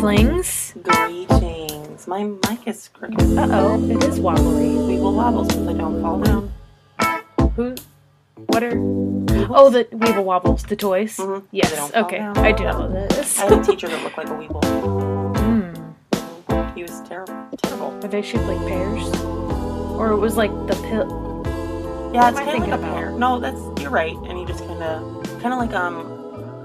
Greetings, Earthlings. Greetings. My mic is crooked. Uh oh, it is wobbly. Weeble wobbles so they don't fall down. Who? What are? Oh, the Weeble Wobbles, the toys. Mm-hmm. Yes. They don't fall Okay, down. I do know this. I had a teacher that looked like a weeble. Hmm. He was terrible. Terrible. Are they shaped like pears? Or it was like the pill? Yeah, What it's am I kind of thinking like a about? pear. No, that's you're right. And he just kind of, kind of like um,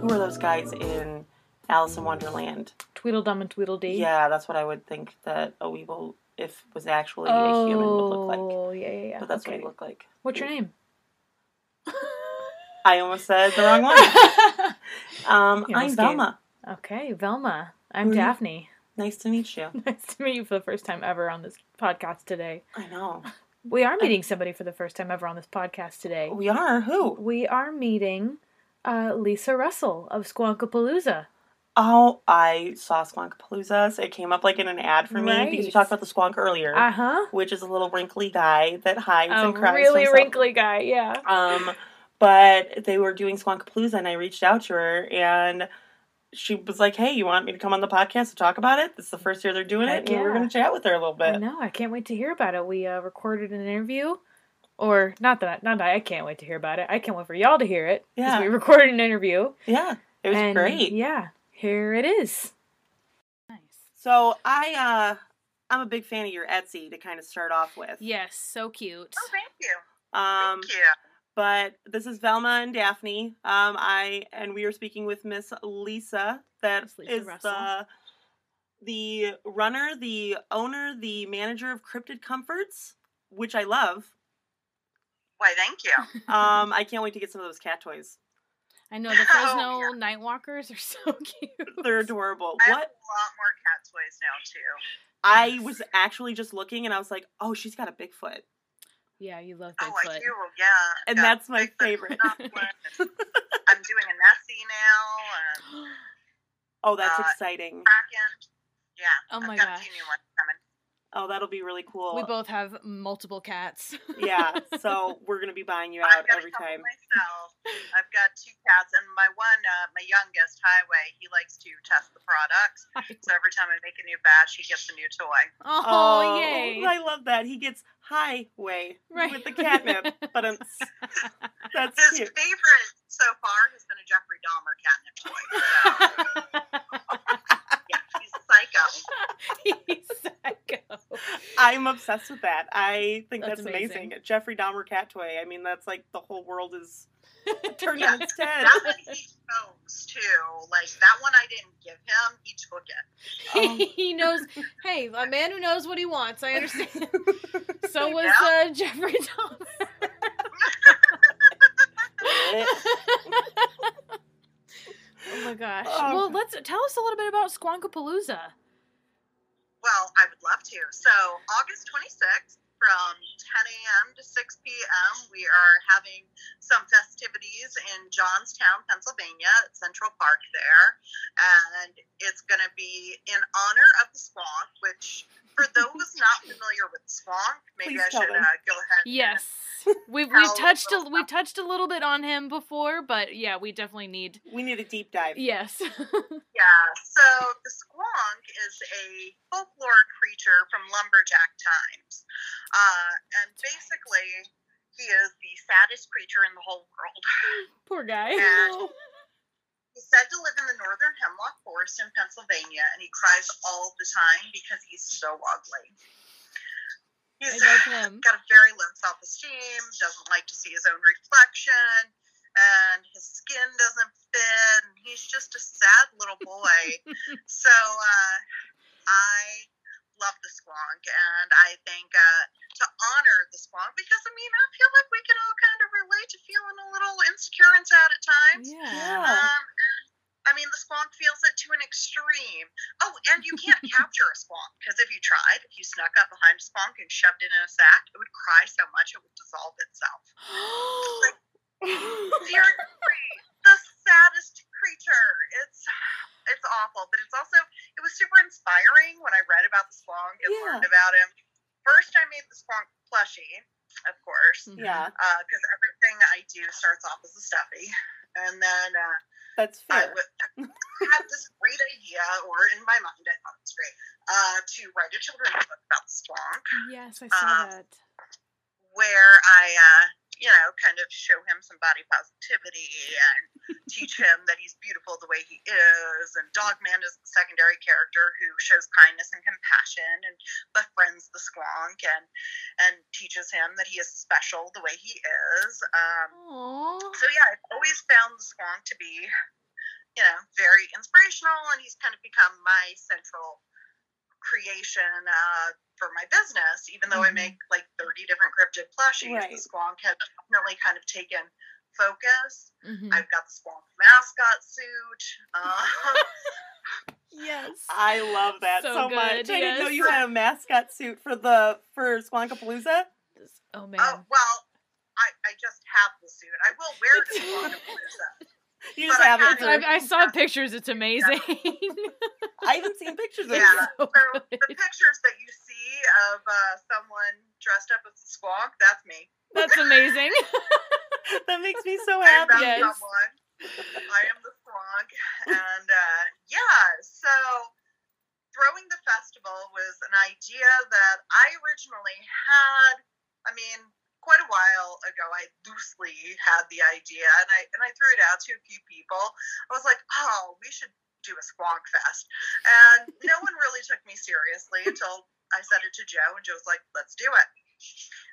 who are those guys in Alice in Wonderland? Tweedledum and Tweedledee. Yeah, that's what I would think that a weeble, if was actually Oh, a human, would look like. yeah, yeah, yeah. But that's okay. what he looked like. What's your name? I almost said the wrong one. Um, I'm Velma. okay, Velma. I'm are? Daphne. Nice to meet you. Nice to meet you for the first time ever on this podcast today. I know. We are meeting somebody for the first time ever on this podcast today. We are who? We are meeting uh, Lisa Russell of Squonkapalooza. Oh, I saw Squonkapalooza. So it came up like in an ad for me because you talked about the Squonk earlier, Uh huh. which is a little wrinkly guy that hides A and cries. really wrinkly guy, yeah. Um, but they were doing Squonkapalooza, and I reached out to her, and she was like, "Hey, you want me to come on the podcast to talk about it? This is the first year they're doing Heck it, and we're going to chat with her a little bit." No, I can't wait to hear about it. We uh, recorded an interview, or not that not that I can't wait to hear about it. I can't wait for y'all to hear it. Yeah. we recorded an interview. Yeah, it was and great. Yeah, here it is. Nice. So I, uh, I'm a big fan of your Etsy to kind of start off with. Yes, so cute. Oh, thank you. Um, Thank you. but this is Velma and Daphne. Um, I and we are speaking with Miss Lisa, that Miss is Lisa Russell. the the runner, the owner, the manager of Cryptid Comforts, which I love. Why, thank you. Um, I can't wait to get some of those cat toys. I know the Oh, Fresno yeah. Nightwalkers are so cute. They're adorable. I have What a lot more cat toys now, too. I was actually just looking and I was like, oh, she's got a Bigfoot, Yeah, you love Bigfoot. Oh, I Bigfoot. do, yeah. and Yeah, that's my Bigfoot favorite. I'm doing a Nessie now, and Oh, that's Uh, exciting. Kraken. Yeah, Oh my I've got a gosh. Few new ones coming. Oh, that'll be really cool. we both have multiple cats. yeah, so we're gonna be buying you I've out got every a time. myself. I've got two cats, and my one, uh, my youngest, Highway, he likes to test the products. So every time I make a new batch, he gets a new toy. oh, yay! I love that. He gets highway Right. with the catnip, but it's, that's His cute. favorite so far has been a Jeffrey Dahmer catnip toy. So, yeah, he's a psycho. He's psycho. I'm obsessed with that. I think That's that's, amazing. amazing. Jeffrey Dahmer cat toy. I mean, that's like the whole world is turned Yeah. on its head. That one he chose too. Like that one I didn't give him. He took it. Um, he knows. Hey, a man who knows what he wants. I understand. So was Yeah. uh, Jeffrey Dahmer. oh my gosh. Oh. Well, let's tell us a little bit about Squonkapalooza. Well, I would love to. So August 26th from 10 a.m. to 6 p.m. we are having some festivities in Johnstown, Pennsylvania at Central Park there. And it's going to be in honor of the Squonk, which for those not familiar with Squonk, maybe Please I should uh, go ahead. Yes, we've we've touched a little we touched a little bit on him before, but yeah, we definitely need. we need a deep dive. Yes. Yeah, so the squonk is a folklore creature from lumberjack times. Uh, and basically, he is the saddest creature in the whole world. Poor guy. And- He's said to live in the northern hemlock forest in Pennsylvania, and he cries all the time because he's so ugly. He's I love him. got a very low self esteem, doesn't like to see his own reflection, and his skin doesn't fit, and he's just a sad little boy. so uh, I love the squonk, and I think uh, to honor the squonk, because I mean, I feel like we can all kind of relate to feeling a little insecure and sad at times. Yeah. Um, I mean, the squonk feels it to an extreme. Oh, and you can't capture a squonk because if you tried, if you snuck up behind a squonk and shoved it in a sack, it would cry so much it would dissolve itself. Seriously, the saddest creature. It's it's awful, but it's also it was super inspiring when I read about the squonk and Yeah. learned about him. First, I made the squonk plushie, of course, Mhm. Yeah, because everything I do starts off as a stuffy, and then. Uh, that's I fair. w- had this great idea idea, or in my mind, I thought it was great, uh, to write a children's book about the squonk, Yes, I saw Um, that. where I, uh, you know, kind of show him some body positivity and teach him that he's beautiful the way he is. And Dogman is the secondary character who shows kindness and compassion and befriends the squonk and and teaches him that he is special the way he is. Um, so yeah, I've always found the squonk to be, you know, very inspirational, and he's kind of become my central creation uh, for my business. Even though Mhm. I make like thirty different cryptid plushies, Right. the squonk has definitely kind of taken focus. Mhm. I've got the squonk mascot suit. Um, Yes. I love that So so, good, much. I didn't know you had a mascot suit for the for Squonkapalooza. oh man. oh well, I, I just have the suit. I will wear it at Squonkapalooza. You just But I have it. I, I saw pictures. It's amazing. I haven't seen pictures of Yeah. you. so So the pictures that you see of uh, someone dressed up as a squonk, that's me. That's amazing. That makes me so I happy. Yes. I am the squonk. And uh, yeah, so throwing the festival was an idea that I originally had. I mean, quite a while ago, I loosely had the idea, and I and I threw it out to a few people. I was like, oh, we should do a squonk fest, and no one really took me seriously until I said it to Joe, and Joe was like, let's do it.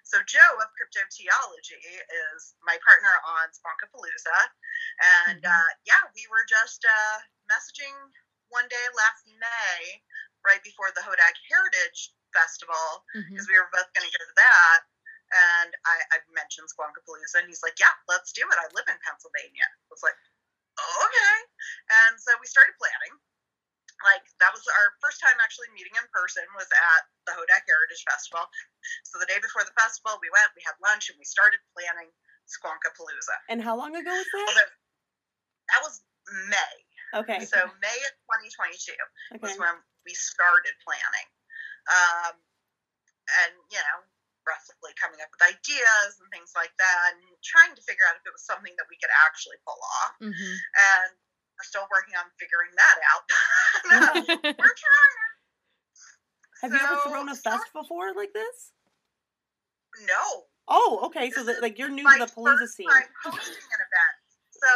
So Joe of Crypto Cryptoteology is my partner on Squonkapalooza, and Mhm. uh, yeah, we were just uh, messaging one day last May, right before the Hodag Heritage Festival, because we were both going to go to that. And I, I mentioned Squonkapalooza, and he's like, "Yeah, let's do it. I live in Pennsylvania." I was like, "Okay," and so we started planning. Like that was our first time actually meeting in person was at the Hodag Heritage Festival. So the day before the festival, we went, we had lunch, and we started planning Squonkapalooza. And how long ago was that? Although that was May, Okay. so May of 2022 Okay. was when we started planning. Um, and, you know, roughly coming up with ideas and things like that, and trying to figure out if it was something that we could actually pull off. Mhm. And we're still working on figuring that out. we're trying. Have you ever So- thrown a fest before like this? No. Oh, okay. So This that, like you're new to the Palooza scene. time hosting an event. So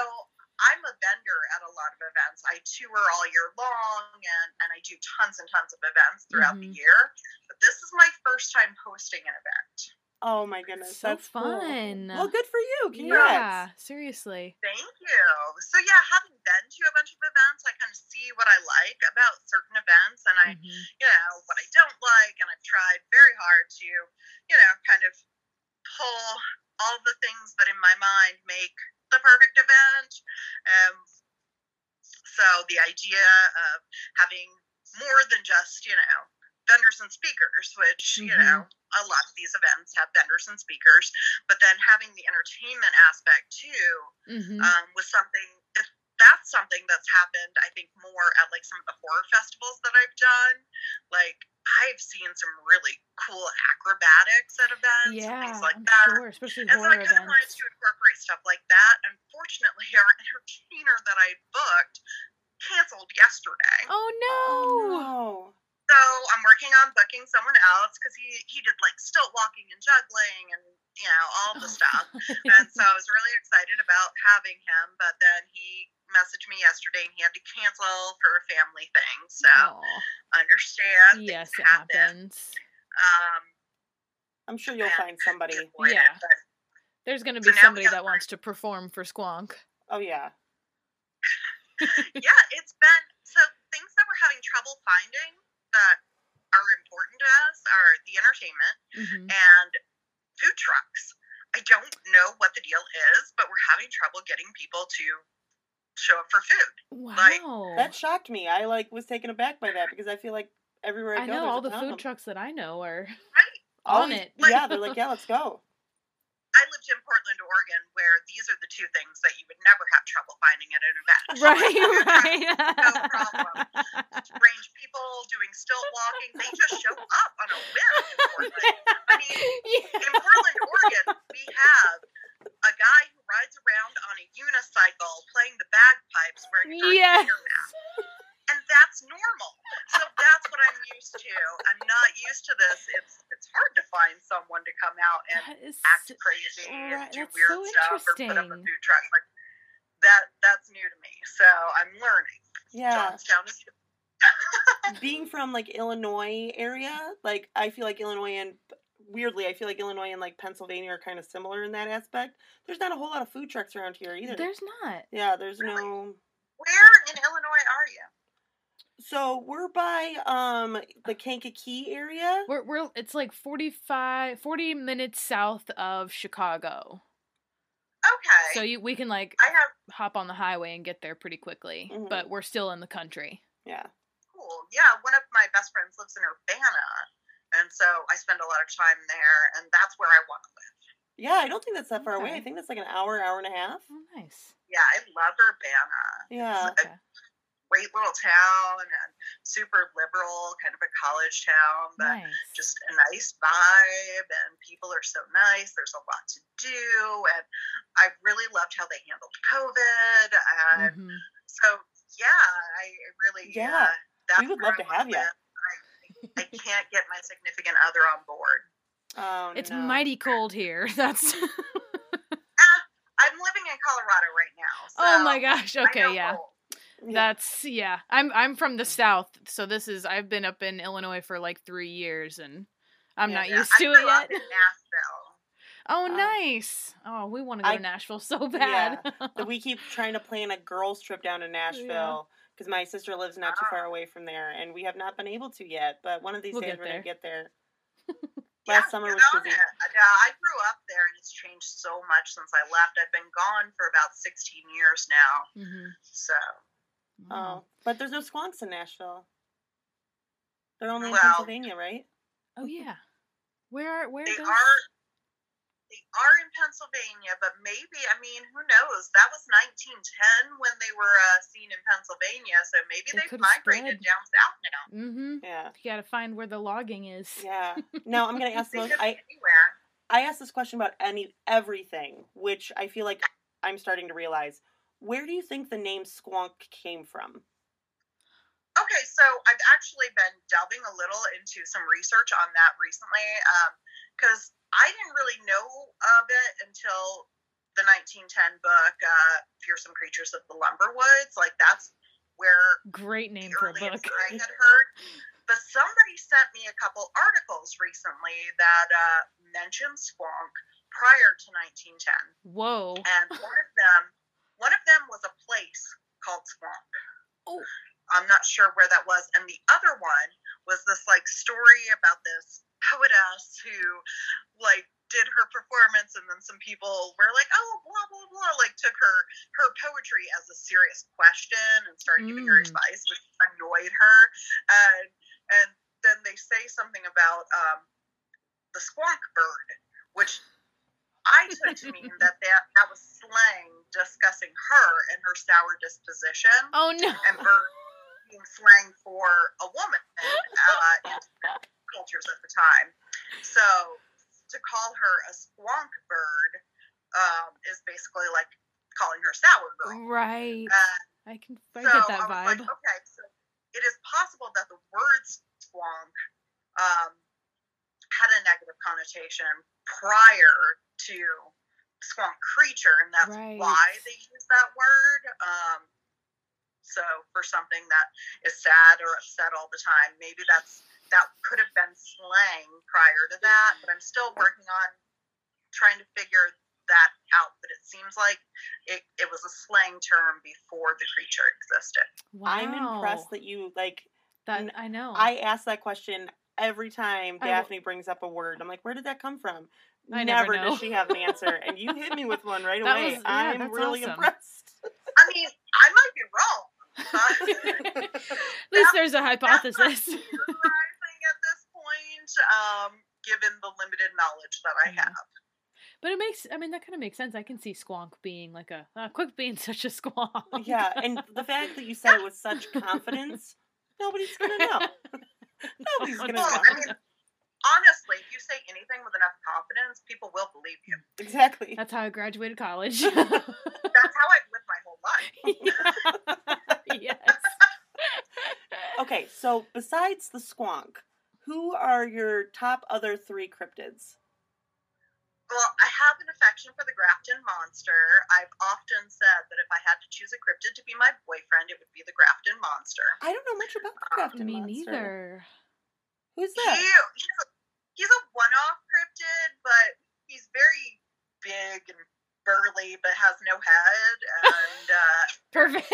I'm a vendor at a lot of events. I tour all year long and, and I do tons and tons of events throughout the Mhm. year. But this is my first time hosting an event. Oh my goodness, So that's cool. fun. Well, good for you. Yeah, seriously. Thank you. So yeah, having been to a bunch of events, I kind of see what I like about certain events and I Mhm. you know, what I don't like, and I've tried very hard to, you know, kind of pull all the things that in my mind make the perfect event. Um, so the idea of having more than just, you know, vendors and speakers, which, you Mhm. know, a lot of these events have vendors and speakers, but then having the entertainment aspect too Mhm. um, was something if that's something that's happened i think more at like some of the horror festivals that i've done like i've seen some really cool acrobatics at events and yeah, things like I'm that sure, especially and so i kind of wanted to incorporate stuff like that unfortunately our entertainer that i booked canceled yesterday Oh no! Oh no. So I'm working on booking someone else because he he did like stilt walking and juggling and you know all the stuff. and so I was really excited about having him, but then he messaged me yesterday and he had to cancel for a family thing. So Aw. understand. things yes, it happen. happens. Um, I'm sure you'll find somebody. good for it, Yeah. but There's gonna be now we somebody that wants to perform for Squonk. Oh yeah. yeah, it's been so things that we're having trouble finding that are important to us are the entertainment Mhm. and food trucks. I don't know what the deal is, but we're having trouble getting people to show up for food. like, Wow. That shocked me. I like was taken aback by that because I feel like everywhere I, I go, know all a the ton food trucks that I know are Right? On these- it. Yeah, they're like, yeah, let's go. I lived in Portland, Oregon, where these are the two things that you would never have trouble finding at an event. right, right. No problem. Strange people doing stilt walking, they just show up on a whim in Portland. I mean, in Portland, Oregon, we have a guy who rides around on a unicycle playing the bagpipes wearing a Yes. Mask and that's normal. So that's what I'm used to. I'm not used to this. It's it's hard to find someone to come out and act crazy and do weird so stuff or put up a food truck. Like that that's new to me. So I'm learning. Yeah. Johnstown is being from like Illinois area, like I feel like Illinois and weirdly, I feel like Illinois and like Pennsylvania are kind of similar in that aspect. There's not a whole lot of food trucks around here either. There's not. Yeah, there's really? no. Where in Illinois are you? So we're by um the Kankakee area. We're we're it's like 45 40 minutes south of Chicago. Okay. So you we can like I have hop on the highway and get there pretty quickly, Mhm. but we're still in the country. Yeah. cool. Yeah, one of my best friends lives in Urbana. And so I spend a lot of time there and that's where I want to live. Yeah, I don't think that's that far away. I think that's like an hour, hour and a half. Oh, nice. Yeah, I love Urbana. Yeah. It's a great little town and super liberal, kind of a college town, but Nice. just a nice vibe and people are so nice. There's a lot to do and I really loved how they handled COVID and Mhm. so yeah, I really Yeah, uh, that's we would love I to have ya. live. I, I can't get my significant other on board. Oh, It's no. mighty cold here. That's Ah, I'm living in Colorado right now. So Oh my gosh. I know Okay, yeah. cold. Yeah. That's yeah. I'm I'm from the south, so this is I've been up in Illinois for like 3 years and I'm Yeah. not Yeah, used to grew it yet. Oh, Um, nice. Oh, we want to go I- to Nashville so bad. That we keep trying to plan a girls trip down to Nashville because my sister lives not too far away from there, and we have not been able to yet. But one of these We'll days we're gonna get there. Yeah, Last summer get was on busy. it. Yeah, I grew up there and it's changed so much since I left. I've been gone for about 16 years now. hmm So, Oh, but there's no squonks in Nashville. They're only in Well- Pennsylvania, right? Oh yeah. Where are where they does are they are in Pennsylvania, but maybe, I mean, who knows? That was 1910 when they were uh, seen in Pennsylvania, so maybe They they've could've migrated spread. down south now. Mm-hmm. Yeah, You got to find where the logging is. yeah. Now I'm gonna ask They most. could be I anywhere. I asked this question about any everything, which I feel like I'm starting to realize. Where do you think the name Squonk came from? Okay, so I've actually been delving a little into some research on that recently because I didn't really know of it until the 1910 book, uh, Fearsome Creatures of the Lumberwoods. Like, that's where Great name the for a book. I had heard. But somebody sent me a couple articles recently that uh, mentioned Squonk prior to 1910. Whoa. And one of them, one of them was a place called Squonk. Oh. I'm not sure where that was. And the other one was this like story about this poetess who like did her performance and then some people were like, oh blah blah blah like took her her poetry as a serious question and started giving her Mm. advice, which annoyed her. And and then they say something about um the squonk bird, which I took to mean that, that that was slang discussing her and her sour disposition Oh no. and bird being slang for a woman uh, in cultures at the time. So to call her a squonk bird um, is basically like calling her sour girl. Right. Uh, I can I so get that vibe. like, okay, so it is possible that the word squonk um, had a negative connotation prior to swamp creature, and that's Right. why they use that word. Um, so for something that is sad or upset all the time, maybe that's that could have been slang prior to that, but I'm still working on trying to figure that out. But it seems like it, it was a slang term before the creature existed. wow. I'm impressed that you like. that I know. I ask that question every time I will- Daphne brings up a word. I'm like, where did that come from? I never does know. she have an answer, and you hit me with one right That away. was- yeah, I'm really awesome. impressed. I mean, I might be wrong. but At least there's a hypothesis. Theorizing at this point, um, given the limited knowledge that I have. But it makes I mean that kind of makes sense. I can see Squonk being like a uh, Quick being such a squonk. yeah, and the fact that you said it with such confidence, nobody's gonna know. Nobody's gonna Well, know. I mean, honestly, if you say anything with enough confidence, people will believe you. Exactly. That's how I graduated college. That's how I've lived my whole life. yes. Okay, so besides the squonk, who are your top other three cryptids? Well, I have an affection for the Grafton Monster. I've often said that if I had to choose a cryptid to be my boyfriend, it would be the Grafton Monster. I don't know much about the ah, Grafton Me monster. neither. Who's He, that? he's, a, he's a one-off cryptid, but he's very big and burly, but has no head. And uh, Perfect.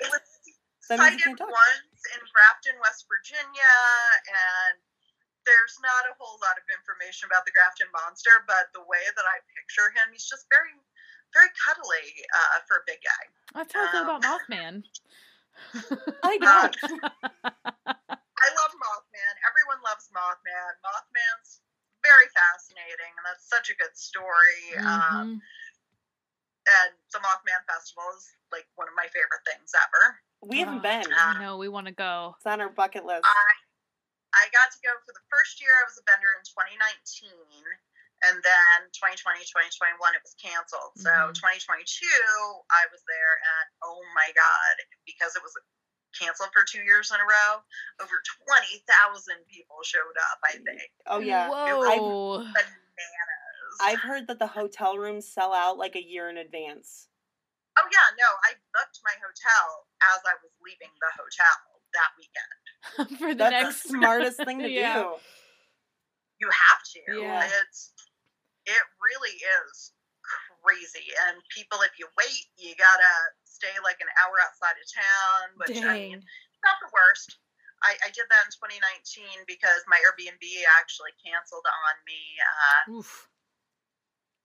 it was sighted he can't talk. once in Grafton, West Virginia, and there's not a whole lot of information about the Grafton monster, but the way that I picture him, he's just very, very cuddly uh, for a big guy. That's how I feel Um, about Mothman. I Uh, don't. I love Mothman. Everyone loves Mothman. Mothman's very fascinating, and that's such a good story. Um, Mhm. and the Mothman Festival is like one of my favorite things ever. we haven't Oh, been. uh, I know we want to go. It's on our bucket list. I I got to go for the first year I was a vendor in 2019 and then 2020 2021 it was canceled. So Mhm. 2022 I was there and oh my god because it was canceled for 2 years in a row over 20,000 people showed up I think. oh yeah. Whoa. Bananas. I've heard that the hotel rooms sell out like a year in advance. oh yeah, no, I booked my hotel as I was leaving the hotel that weekend. For the That's next the smartest thing to Yeah. do. You have to. Yeah. It's it really is crazy. And people if you wait, you gotta stay like an hour outside of town, which I mean not the worst. I, I did that in 2019 because my Airbnb actually canceled on me uh,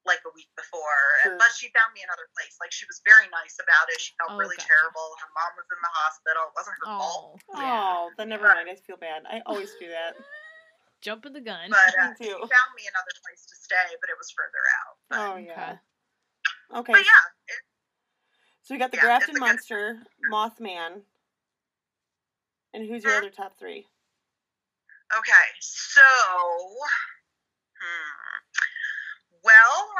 like a week before. Sure. But she found me another place. Like she was very nice about it. She felt Oh, really gotcha. terrible. Her mom was in the hospital. It wasn't her fault. Oh. Yeah. Oh, then never mind. I feel bad. I always do that. Jumping the gun. But uh, Me she found me another place to stay, but it was further out. But, Oh yeah. Okay. but yeah, it, So we got the Yeah, Grafton a good- Monster, Mothman, and who's your Mhm. other top three? Okay, so, hmm. well,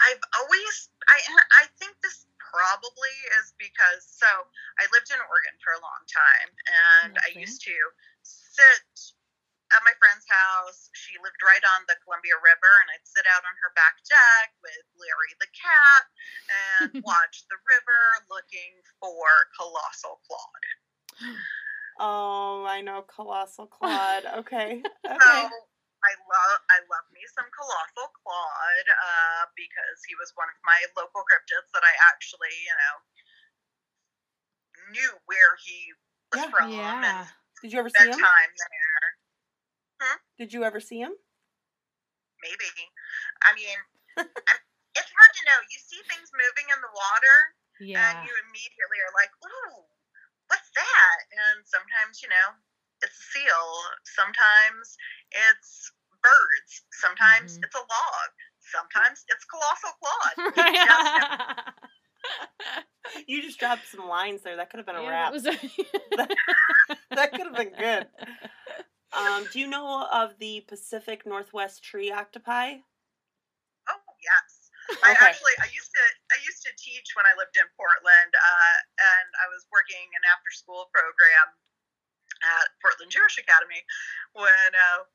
I've always, I, I think this probably is because, so I lived in Oregon for a long time, and I used to sit at my friend's house. She lived right on the Columbia River, and I'd sit out on her back deck with Larry the cat and watch the river looking for colossal Claude. Oh, I know Colossal Claude. Okay. So I love I love me some colossal Claude uh, because he was one of my local cryptids that I actually you know knew where he was Yeah. from yeah. and Did you ever see him? time there. Did you ever see him? Maybe I mean it's hard to know. You see things moving in the water Yeah. and you immediately are like, ooh, what's that? And sometimes, you know, it's a seal. Sometimes it's birds. Sometimes Mhm. it's a log. Sometimes it's colossal claude. You just You just dropped some lines there. That could have been a Yeah, rap. that was a- That could have been good. Um, do you know of the Pacific Northwest tree octopi? oh yes. I Okay. actually I used to I used to teach when I lived in Portland, uh, and I was working an after school program at Portland Jewish Academy when uh,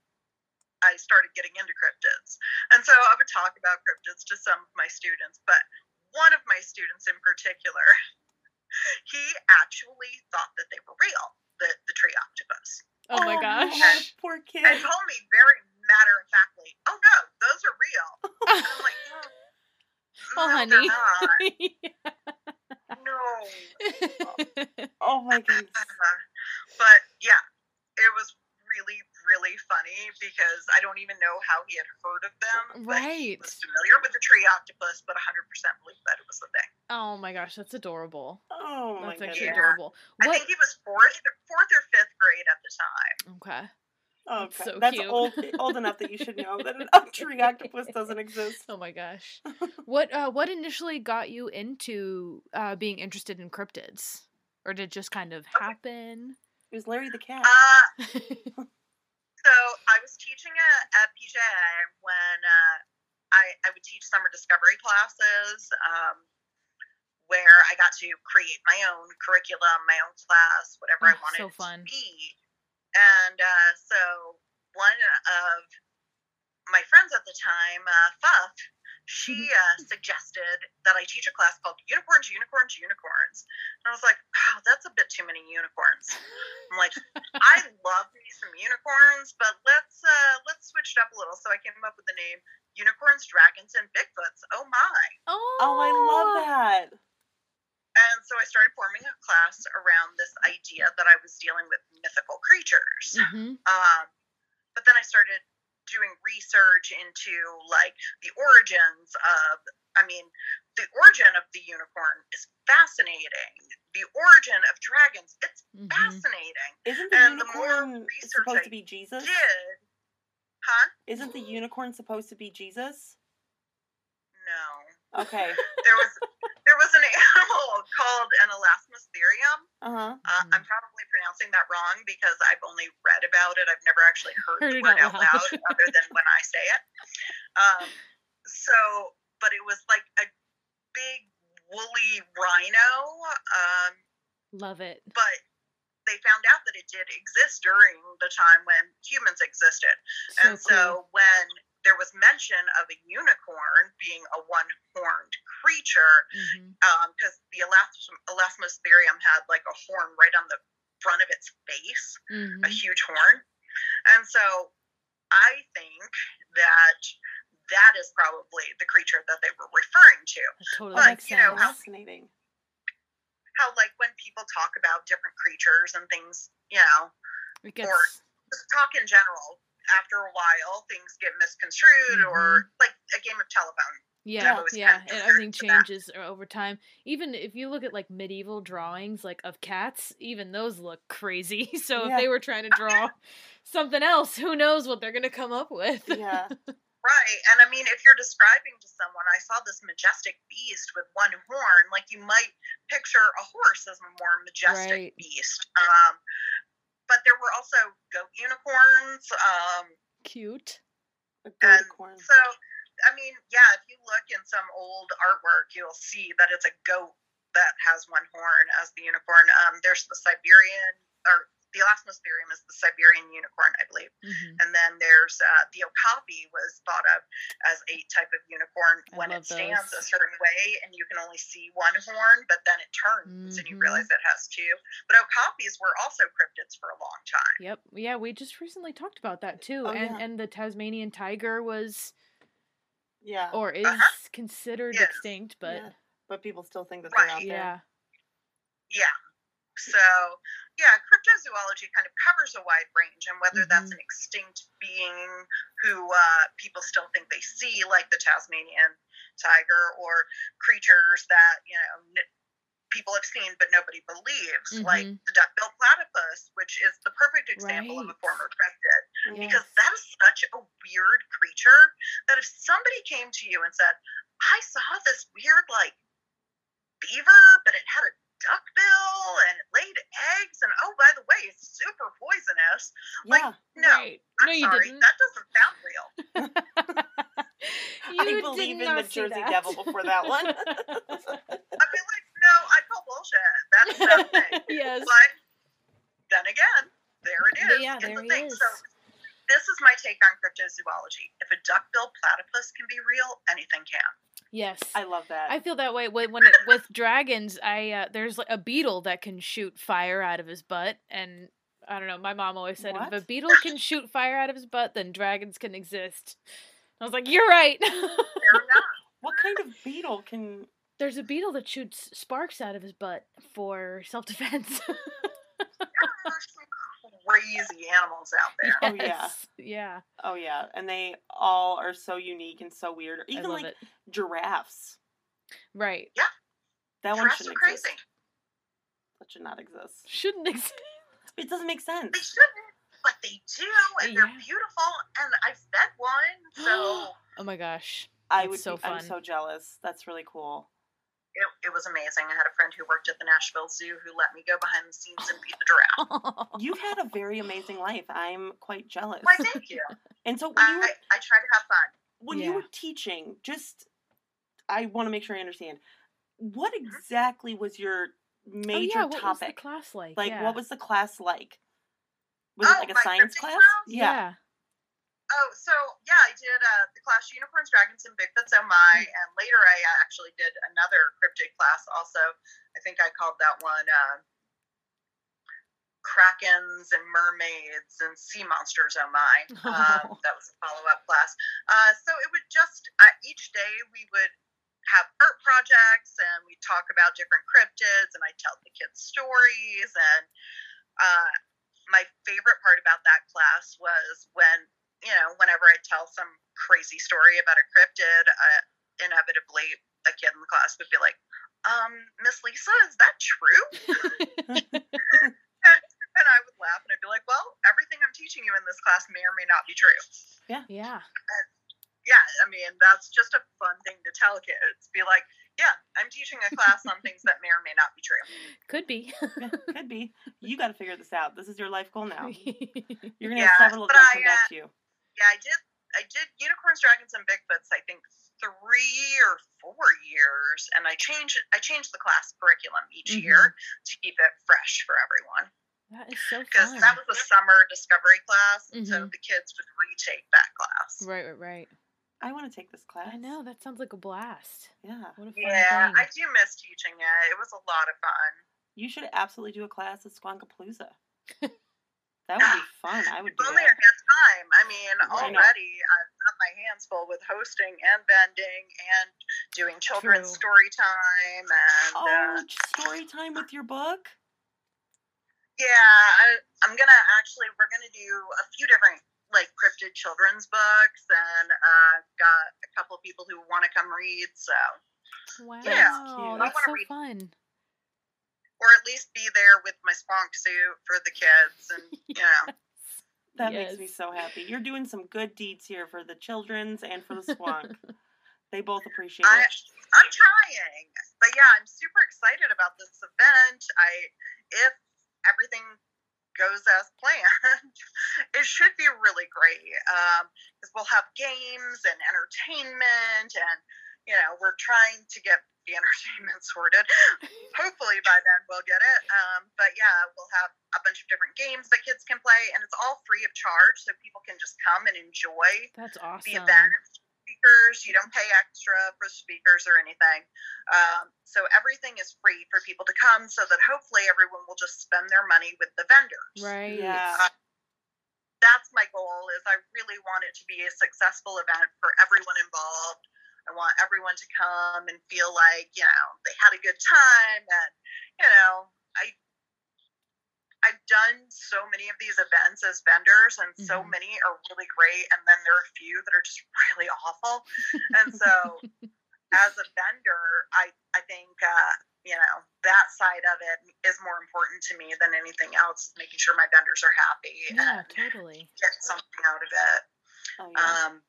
I started getting into cryptids. And so I would talk about cryptids to some of my students, but one of my students in particular, he actually thought that they were real, the, the tree octopus. Oh my no, gosh. poor kid. And told me very matter of factly, oh no, those are real. And I'm like, "Mm, Well, no, honey. they're not. No. Oh my goodness. Uh, but yeah, it was really, really funny because I don't even know how he had heard of them. But he Right. was familiar with the tree octopus, but 100% believed that it was a thing. Oh my gosh, that's adorable. Oh my That's actually Yeah. adorable. I What? think he was fourth, fourth or fifth grade at the time. Okay. Oh, That's okay. so That's cute. old old enough that you should know that an a tree octopus doesn't exist. Oh my gosh. What uh what initially got you into uh being interested in cryptids? Or did it just kind of happen? It was Larry the cat. Uh, so I was teaching at, at PJA when uh, I, I would teach summer discovery classes um, where I got to create my own curriculum, my own class, whatever I Oh, wanted so it fun. to be. And uh, so one of my friends at the time, uh, Fuff, she uh, suggested that I teach a class called Unicorns, Unicorns, Unicorns. And I was like, wow, that's a bit too many unicorns. I'm like, I love me some unicorns, but let's uh, let's switch it up a little. So I came up with the name Unicorns, Dragons, and Bigfoots. Oh my! Oh, Oh, I love that. And so I started forming a class around this idea that I was dealing with mythical creatures. hmm Um, but then I started doing research into like the origins of, I mean, the origin of the unicorn is fascinating. The origin of dragons, it's hmm fascinating. Isn't the And the more unicorn research supposed I to be Jesus? Did, huh? Isn't the unicorn supposed to be Jesus? No. Okay. There was there was an animal called an elasmotherium. Uh huh. Uh, I'm probably pronouncing that wrong because I've only read about it. I've never actually heard, Heard the it word out out loud loud. other than when I say it. Um, so, but it was like a big woolly rhino. Um, Love it. but they found out that it did exist during the time when humans existed. So and so when there was mention of a unicorn being a one-horned creature, cool. hmm because the Elas- Elasmotherium had like a horn right on the front of its face, hmm a huge horn. And so I think that that is probably the creature that they were referring to. That totally But, makes you know, sense. Fascinating. How, like, when people talk about different creatures and things, you know, It gets just talk in general, after a while, things get misconstrued or like a game of telephone. yeah, always yeah, kind of and everything concerned for that. changes over time. Even if you look at like medieval drawings, like of cats, even those look crazy. So if they were trying to draw something else, who knows what they're gonna come up with? Yeah. Right. And I mean, if you're describing to someone, I saw this majestic beast with one horn, like you might picture a horse as a more majestic Right. beast. Um, but there were also goat unicorns. Um, Cute. A goat corn. so, I mean, yeah, if you look in some old artwork, you'll see that it's a goat that has one horn as the unicorn. Um, there's the Siberian, or the Elasmotherium is the Siberian unicorn, I believe. hmm And then there's uh, the okapi was thought of as a type of unicorn I when it love stands a certain way and you can only see one horn, but then it turns and you Mhm. realize it has two. But okapis were also cryptids for a long time. Yep. Yeah, we just recently talked about that too. Oh, and yeah. and the Tasmanian tiger was Yeah. or is Uh-huh. considered Yes. extinct, but yeah. But people still think that they're out there. yeah. Yeah. So, yeah, cryptozoology kind of covers a wide range, and whether that's Mhm. an extinct being who uh, people still think they see, like the Tasmanian tiger, or creatures that, you know, n- people have seen but nobody believes, like Mhm. the duck-billed platypus, which is the perfect example of a former cryptid. Yeah. Because that is such a weird creature that if somebody came to you and said, I saw this weird, like, beaver, but it had a duck bill and laid eggs, and oh, by the way, it's super poisonous. Like, no, Right. I'm no, you sorry, didn't. that doesn't sound real. you I did believe in the Jersey that. Devil before that one. I'd be like, no, I call bullshit. That's nothing. yes. But then again, there it But yeah, it's there a thing. is. So this is my take on cryptozoology. If a duck-billed platypus can be real, anything can. Yes. I love that. I feel that way when when it, with dragons. I uh, there's like a beetle that can shoot fire out of his butt, and I don't know. My mom always said if a beetle can shoot fire out of his butt, then dragons can exist. I was like, you're right. What kind of beetle can? there's a beetle that shoots sparks out of his butt for self defense. There are some crazy animals out there. Oh, yeah. yeah. Oh yeah, and they all are so unique and so weird. I Even love like it. giraffes. Right. Yeah. That one shouldn't are crazy. exist. That should not exist. Shouldn't exist. It doesn't make sense. They shouldn't, but they do, and they're beautiful. And I've fed one, so oh my gosh. I would. so be, I'm so jealous. That's really cool. It, it was amazing. I had a friend who worked at the Nashville Zoo who let me go behind the scenes and feed the giraffe. You've had a very amazing life. I'm quite jealous. Why, thank you. And so when you I, were, I try to have fun. when you were teaching, just I want to make sure I understand. What Mm-hmm. exactly was your oh major yeah. What was the topic? class like? like, yeah. what was the class like? Was it Oh, like a science cryptic class? class? Yeah. Oh, so yeah, I did uh, the class Unicorns, Dragons, and Bigfoots Oh My, and later I uh, actually did another cryptid class also. I think I called that one uh, Krakens and Mermaids and Sea Monsters Oh My. Um, that was a follow up class. Uh, so it would just, uh, each day we would have art projects and we talk about different cryptids and I tell the kids stories and uh, my favorite part about that class was when you know whenever I tell some crazy story about a cryptid, uh, inevitably a kid in the class would be like, um, Miss Lisa, is that true? and, and I would laugh and I'd be like, well, everything I'm teaching you in this class may or may not be true. Yeah. Yeah, Yeah, I mean, that's just a fun thing to tell kids. Be like, yeah, I'm teaching a class on things that may or may not be true. Could be. Yeah, could be. You got to figure this out. This is your life goal now. You're gonna Yeah, have several of but them I, back uh, to you. Yeah, I did. I did unicorns, dragons, and bigfoots. I think three or four years, and I changed. I changed the class curriculum each Mhm. year to keep it fresh for everyone. that is so Because that was a summer discovery class, and so the kids would retake that class. right, right, right. I want to take this class. I know that sounds like a blast. Yeah. What a fun Yeah, thing. I do miss teaching it. It was a lot of fun. You should absolutely do a class at Squonkapalooza. that would be fun. I would If do only I had time. I mean, I know. already I've got my hands full with hosting and vending and doing children's True. story time and uh, Oh, story time with your book? yeah, I, I'm gonna actually we're gonna do a few different like cryptid children's books and uh, got a couple of people who want to come read. So Wow, cute. that's, I wanna so read- fun. Or at least be there with my squonk suit for the kids and you know. That makes me so happy. You're doing some good deeds here for the children's and for the Squonk. they both appreciate I, it. I'm trying, but yeah, I'm super excited about this event. I, if everything goes as planned, it should be really great. Um, because we'll have games and entertainment, and you know, we're trying to get the entertainment sorted. Hopefully by then we'll get it. Um, but yeah, we'll have a bunch of different games that kids can play, and it's all free of charge, so people can just come and enjoy That's awesome. the awesome. event. Speakers, you don't pay extra for speakers or anything. Um, so everything is free for people to come, so that hopefully everyone will just spend their money with the vendors. Right. Yeah. That's my goal. Is I really want it to be a successful event for everyone involved. I want everyone to come and feel like you know they had a good time, and you know I I've done so many of these events as vendors, and so Mhm. many are really great, and then there are a few that are just really awful. And so, as a vendor, I I think uh, you know that side of it is more important to me than anything else. Making sure my vendors are happy Yeah, and totally. get something out of it. Oh, yeah. Um,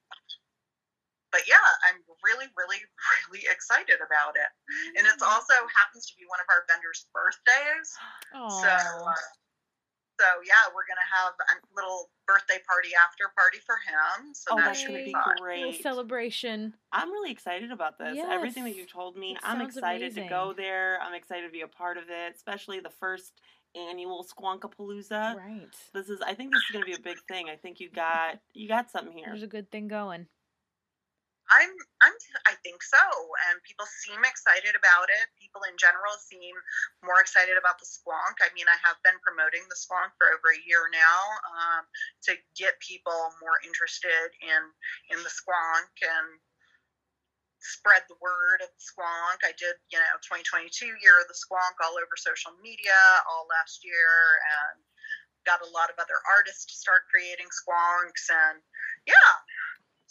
but yeah, I'm really, really, really excited about it, and it's Mm. also happens to be one of our vendors' birthdays. Oh, So, uh, so yeah, we're gonna have a little birthday party after party for him. So oh, that that's should going to be be fun. great. celebration. I'm really excited about this. Everything that you told me, It I'm sounds excited to go there. I'm excited to be a part of it, especially the first annual Squonkapalooza. Right. This is I think this is going to be a big thing. I think you got you got something here. There's a good thing going. I'm, I'm, I think so, and people seem excited about it. People in general seem more excited about the Squonk. I mean, I have been promoting the Squonk for over a year now um, to get people more interested in in the Squonk and spread the word of the Squonk. I did, you know, 2022 year of the Squonk all over social media all last year, and got a lot of other artists to start creating Squonks, and yeah.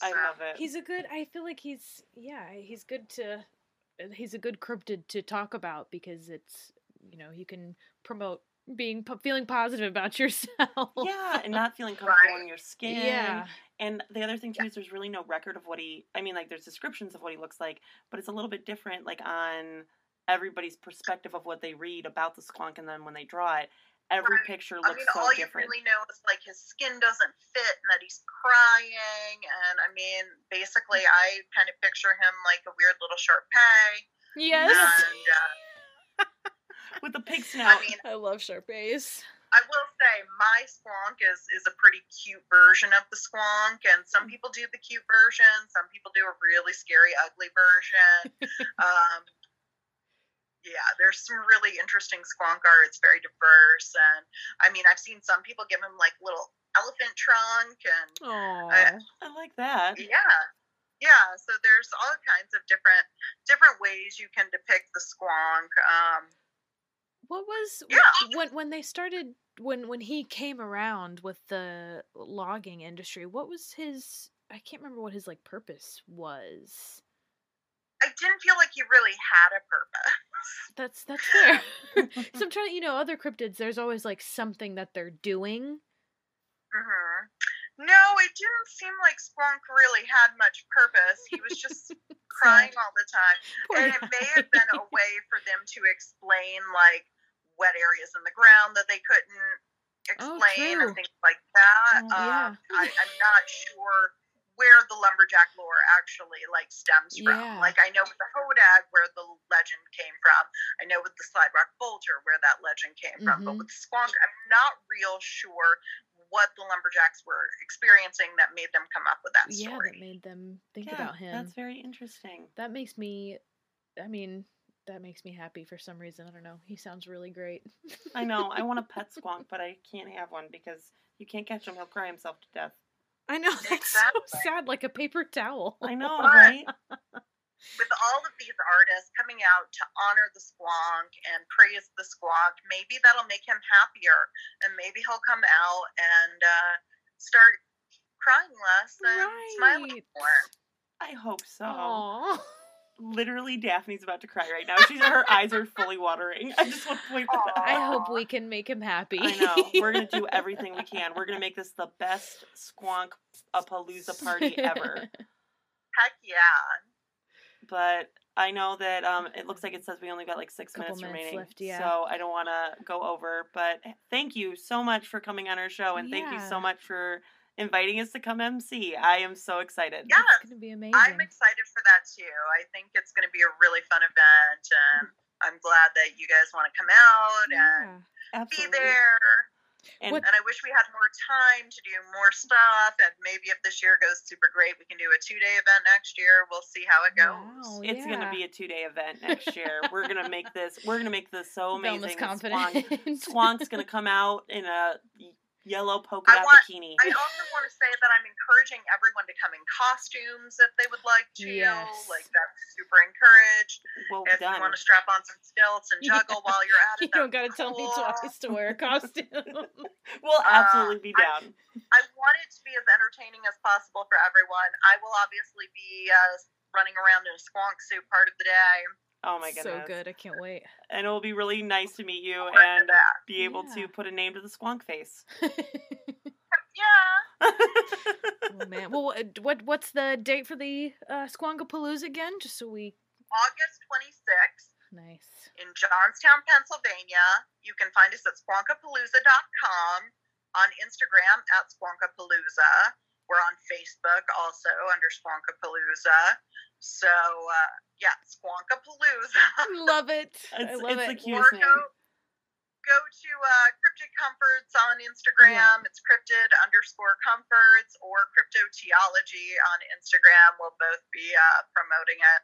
I love it. He's a good. I feel like he's yeah. He's good to. He's a good cryptid to talk about because it's you know you can promote being feeling positive about yourself. yeah, and not feeling comfortable Right. in your skin. Yeah. And the other thing too is there's really no record of what he. I mean, like there's descriptions of what he looks like, but it's a little bit different, like on everybody's perspective of what they read about the squonk, and then when they draw it, every Right. picture I looks mean, so all different. you really know is like his skin doesn't fit and that he's crying. And I mean, basically, I kind of picture him like a weird little Shar-Pei. Yes. And uh, With the pig I snout. mean, I love Shar-Peis. I will say my Squonk squonk is is a pretty cute version of the squonk, and some Mm. people do the cute version. Some people do a really scary, ugly version. um, yeah, there's some really interesting squonk art. It's very diverse, and I mean, I've seen some people give him like little elephant trunk, and Oh, I like that. yeah, yeah. So there's all kinds of different different ways you can depict the squonk. Um, what was Yeah. when when they started when when he came around with the logging industry? What was his? I can't remember what his like purpose was. I didn't feel like he really had a purpose. That's that's fair. so I'm trying to, you know, other cryptids. There's always like something that they're doing. hmm No, it didn't seem like squonk really had much purpose. He was just crying all the time. Poor and it may have been a way for them to explain like wet areas in the ground that they couldn't Oh, explain true. and things like that. Oh, yeah. um, I, I'm not sure where the lumberjack lore actually like stems Yeah. from. Like I know with the Hodag where the legend came from. I know with the Slide Rock Vulture where that legend came from. But Mhm. with Squonk, I'm not real sure what the lumberjacks were experiencing that made them come up with that yeah, story. that made them think yeah, about him. That's very interesting. That makes me. I mean, that makes me happy for some reason. I don't know. He sounds really great. I know. I want a pet squonk, but I can't have one because you can't catch him. He'll cry himself to death. I know. That's Exactly. so sad, like a paper towel. I know, But- right? with all of these artists coming out to honor the squonk and praise the squonk, maybe that'll make him happier, and maybe he'll come out and uh, start crying less and smiling more. I hope so. Aww. Literally, Daphne's about to cry right now. She's her eyes are fully watering. I just want to point that out. I hope we can make him happy. I know. We're gonna do everything we can. We're gonna make this the best squonk a palooza party ever. Heck yeah. But I know that um, it looks like it says we only got like six Couple minutes, minutes remaining. left, yeah. So I don't want to go over. But thank you so much for coming on our show, and thank you so much for inviting us to come MC. I am so excited. Yeah. It's gonna be amazing. I'm excited for that too. I think it's going to be a really fun event, and I'm glad that you guys want to come out and Yeah. be there. And And I wish we had more time to do more stuff. And maybe if this year goes super great, we can do a two day event next year. We'll see how it goes. Wow, it's gonna be a two day event next year. we're gonna make this. We're gonna make this so amazing. that confident. Squonk, Squonk's gonna come out in a yellow polka I dot want- bikini. I also want to say that I'm encouraging everyone to come in costumes if they would like to. Yes. Like that's super encouraged. well if done. you want to strap on some stilts and Yeah. juggle while you're at you it, don't gotta tell me twice to wear a costume. We'll Uh, absolutely be I- down. I want it to be as entertaining as possible for everyone. I will obviously be uh, running around in a squonk suit part of the day. Oh my goodness. so good. I can't wait. And it will be really nice to meet you and be able Yeah. to put a name to the squonk face. Yeah. oh man. Well, what- what what's the date for the uh, Squonkapalooza again? Just so we. August 26th Nice. in Johnstown, Pennsylvania. You can find us at squonkapalooza.com, on Instagram at squonkapalooza. We're on Facebook also under Squonkapalooza. So, uh, yeah, Squonkapalooza. Love it. I love it's it. the cutest or name. go, go to uh, Cryptid Comforts on Instagram. It's cryptid underscore comforts or cryptoteology on Instagram. We'll both be uh, promoting it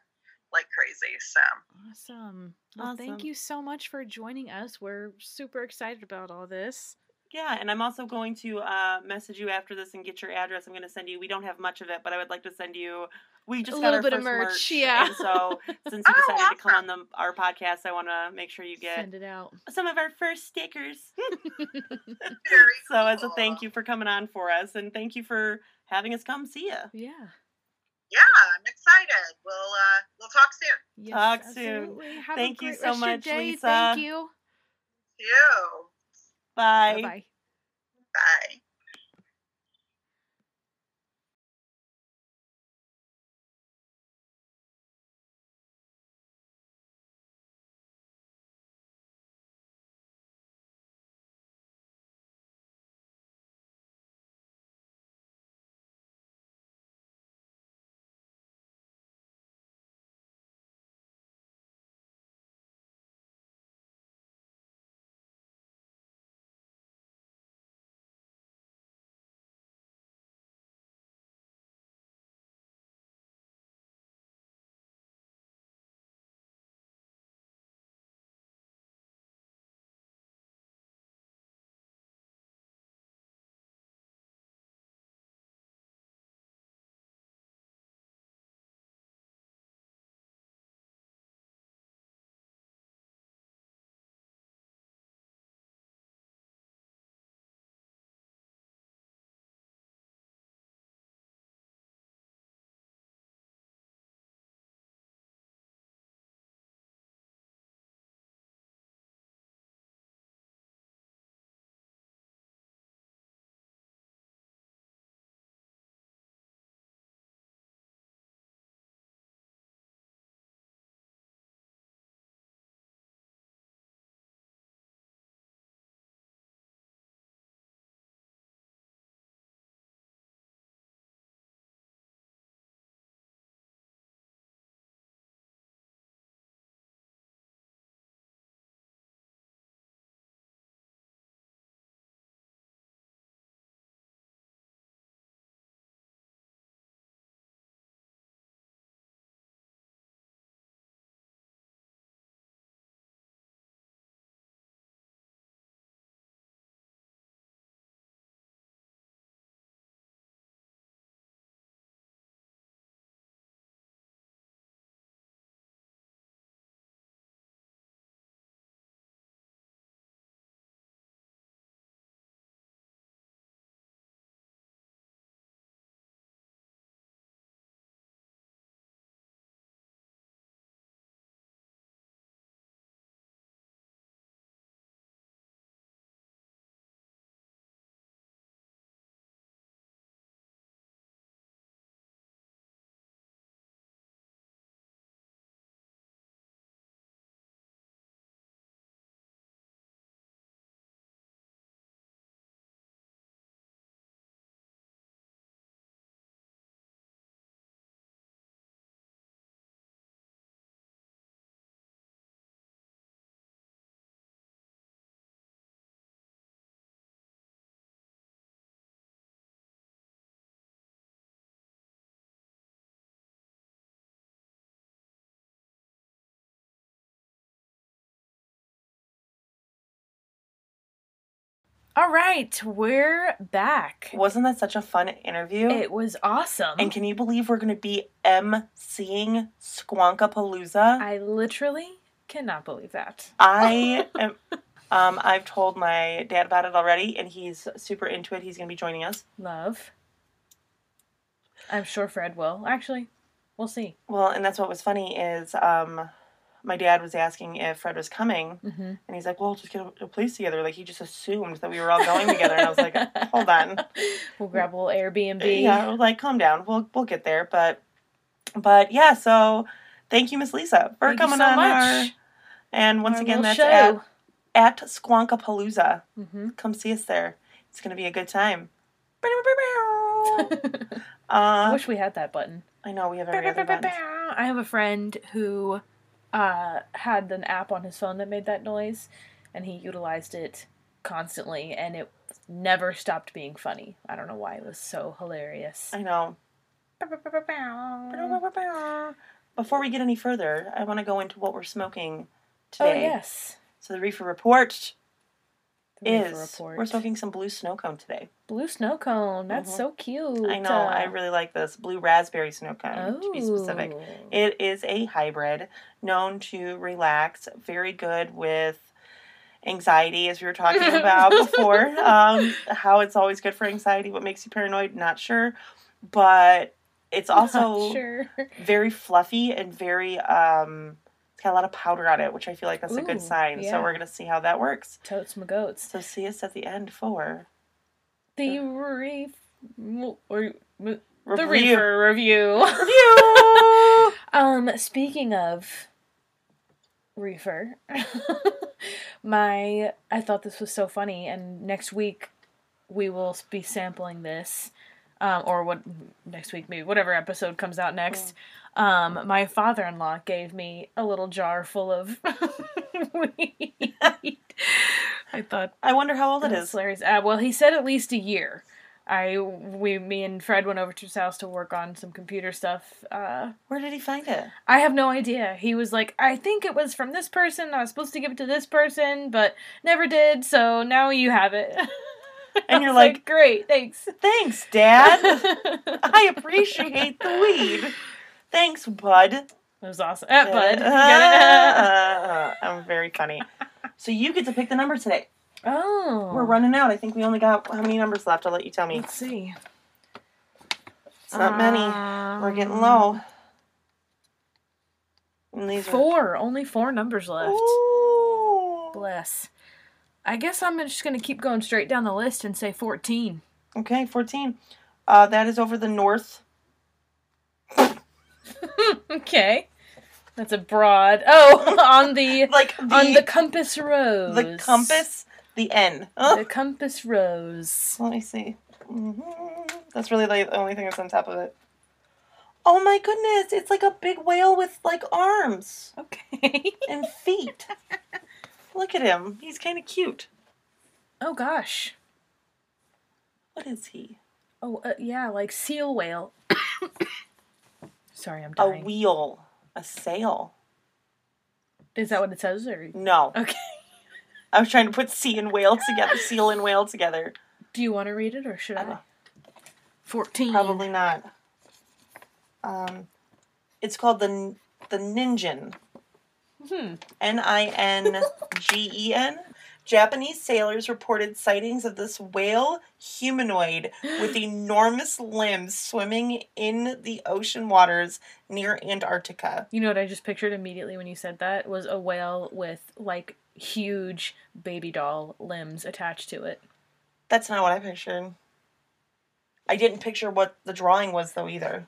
like crazy. So, Awesome. Well, Awesome. thank you so much for joining us. We're super excited about all this. Yeah, and I'm also going to uh, message you after this and get your address. I'm going to send you. We don't have much of it, but I would like to send you. We just A got little our bit of first merch, yeah. And so, since you decided to come on the our podcast, I want to make sure you get Send it out. some of our first stickers. so, as a thank you for coming on for us, and thank you for having us come see you. Yeah. Yeah, I'm excited. We'll uh, we'll talk soon. Yes, Talk soon. Have Thank a you so rest of your much, day. Lisa. Thank you. You. Bye. Bye bye. All right, we're back. Wasn't that such a fun interview? It was awesome. and can you believe we're going to be emceeing Squonkapalooza? I literally cannot believe that. I am. Um, I've told my dad about it already, and he's super into it. He's going to be joining us. Love. I'm sure Fred will. Actually, we'll see. Well, and that's what was funny is um, my dad was asking if Fred was coming, Mm-hmm. and he's like, "Well, just get a, a place together." Like he just assumed that we were all going together, and I was like, "Hold on." We'll grab a little Airbnb. Yeah, like, calm down. We'll we'll get there. But but yeah, so thank you, Miss Lisa, for Thank coming so on much. our. And once Our again, that's at at Squonkapalooza. Mm-hmm. Come see us there. It's gonna be a good time. I uh, wish we had that button. I know we have every other button. I have a friend who uh, had an app on his phone that made that noise, and he utilized it constantly, and it never stopped being funny. I don't know why it was so hilarious. I know. Before we get any further, I want to go into what we're smoking today. Oh today. yes, So the reefer report is we're smoking some blue snow cone today. blue snow cone. That's Mhm. so cute. I know. I really like this blue raspberry snow cone to be specific. Oh. It is a hybrid known to relax, very good with anxiety, as we were talking about before. Um, how it's always good for anxiety. What makes you paranoid? Not sure, but it's also sure. very fluffy and very. Um, got a lot of powder on it, which I feel like that's a good sign. yeah. So we're gonna see how that works. Totes my goats. So see us at the end for The reef or the review. reefer review. Review. Um, speaking of reefer, my I thought this was so funny, and next week we will be sampling this, um, or what next week maybe whatever episode comes out next. Um, my father-in-law gave me a little jar full of weed. I thought I wonder how old it is. that was is. hilarious. Uh, well, he said at least a year. I we me and Fred went over to his house to work on some computer stuff. Uh, Where did he find it? I have no idea. He was like, I think it was from this person. I was supposed to give it to this person, but never did. So now you have it. And you're was like, great, thanks, Thanks, Dad. I appreciate the weed. Thanks, bud. It was awesome, uh, bud. Uh, got it? uh, I'm very funny. So you get to pick the number today. oh, We're running out. I think we only got how many numbers left? I'll let you tell me. Let's see. It's not many. We're getting low. And these are Four. Only four numbers left. Ooh. Bless. I guess I'm just gonna keep going straight down the list and say fourteen. Okay, 14. Uh, that is over the north. okay. That's a broad. Oh, on the Like the, on the compass rose. the compass, the N. Oh, The compass rose. let me see. hmm That's really like the only thing that's on top of it. Oh my goodness, it's like a big whale with like arms Okay. and feet. Look at him. He's kind of cute. oh gosh. What is he? Oh uh, yeah, like seal whale. Sorry, I'm dying. A wheel. A sail. Is that what it says? Or No. okay. I was trying to put sea and whale together, seal and whale together. Do you want to read it or should I? Uh, Fourteen. Probably not. Um, it's called the the Ningen. Hmm. N I N G E N. Japanese sailors reported sightings of this whale humanoid with enormous limbs swimming in the ocean waters near Antarctica. You know what I just pictured immediately when you said that was a whale with like huge baby doll limbs attached to it. That's not what I pictured. I didn't picture what the drawing was though either.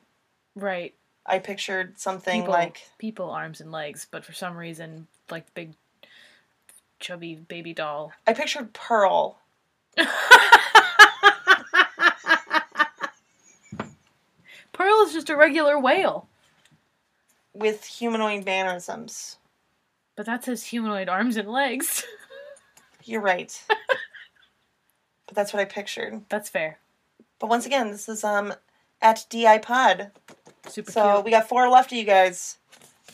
Right. I pictured something people, like people arms and legs, but for some reason like big chubby baby doll. I pictured Pearl. Pearl is just a regular whale, with humanoid mannerisms. but that's his humanoid arms and legs. You're right. but that's what I pictured. that's fair. But once again, this is um at DI Pod. Super So cute. we got four left of you guys.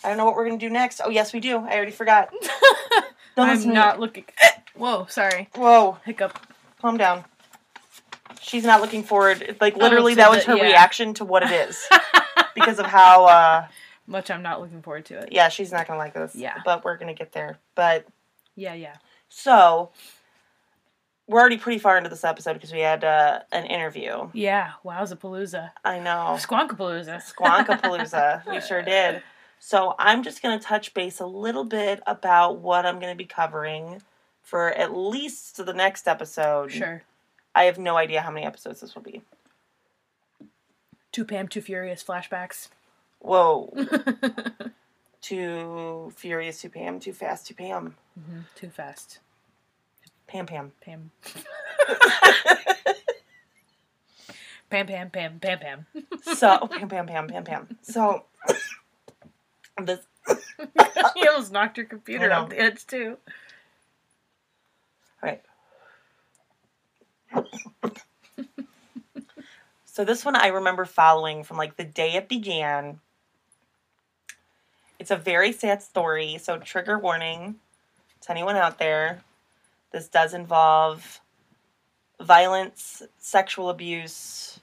I don't know what we're gonna do next. Oh yes, we do. I already forgot. Don't I'm not looking. Whoa, sorry. Whoa. Hiccup. calm down. She's not looking forward. Like literally, to that was her yeah. reaction to what it is because of how. uh Much I'm not looking forward to it. Yeah, she's not gonna like this. Yeah. but we're gonna get there. But Yeah, yeah. so we're already pretty far into this episode because we had uh, an interview. Yeah, wowzapalooza. I know. Squonkapalooza. Squonkapalooza. we sure did. So I'm just going to touch base a little bit about what I'm going to be covering for at least the next episode. Sure. I have no idea how many episodes this will be. Too Pam, Too Furious flashbacks. Whoa. too furious, too Pam, too fast, too Pam. hmm Too fast. Pam Pam. Pam. Pam, Pam, Pam, Pam, Pam. so, Pam Pam Pam Pam Pam. So, this. you almost knocked your computer off the edge, too. Right. so this one I remember following from like the day it began. It's a very sad story, so trigger warning to anyone out there. This does involve violence, sexual abuse,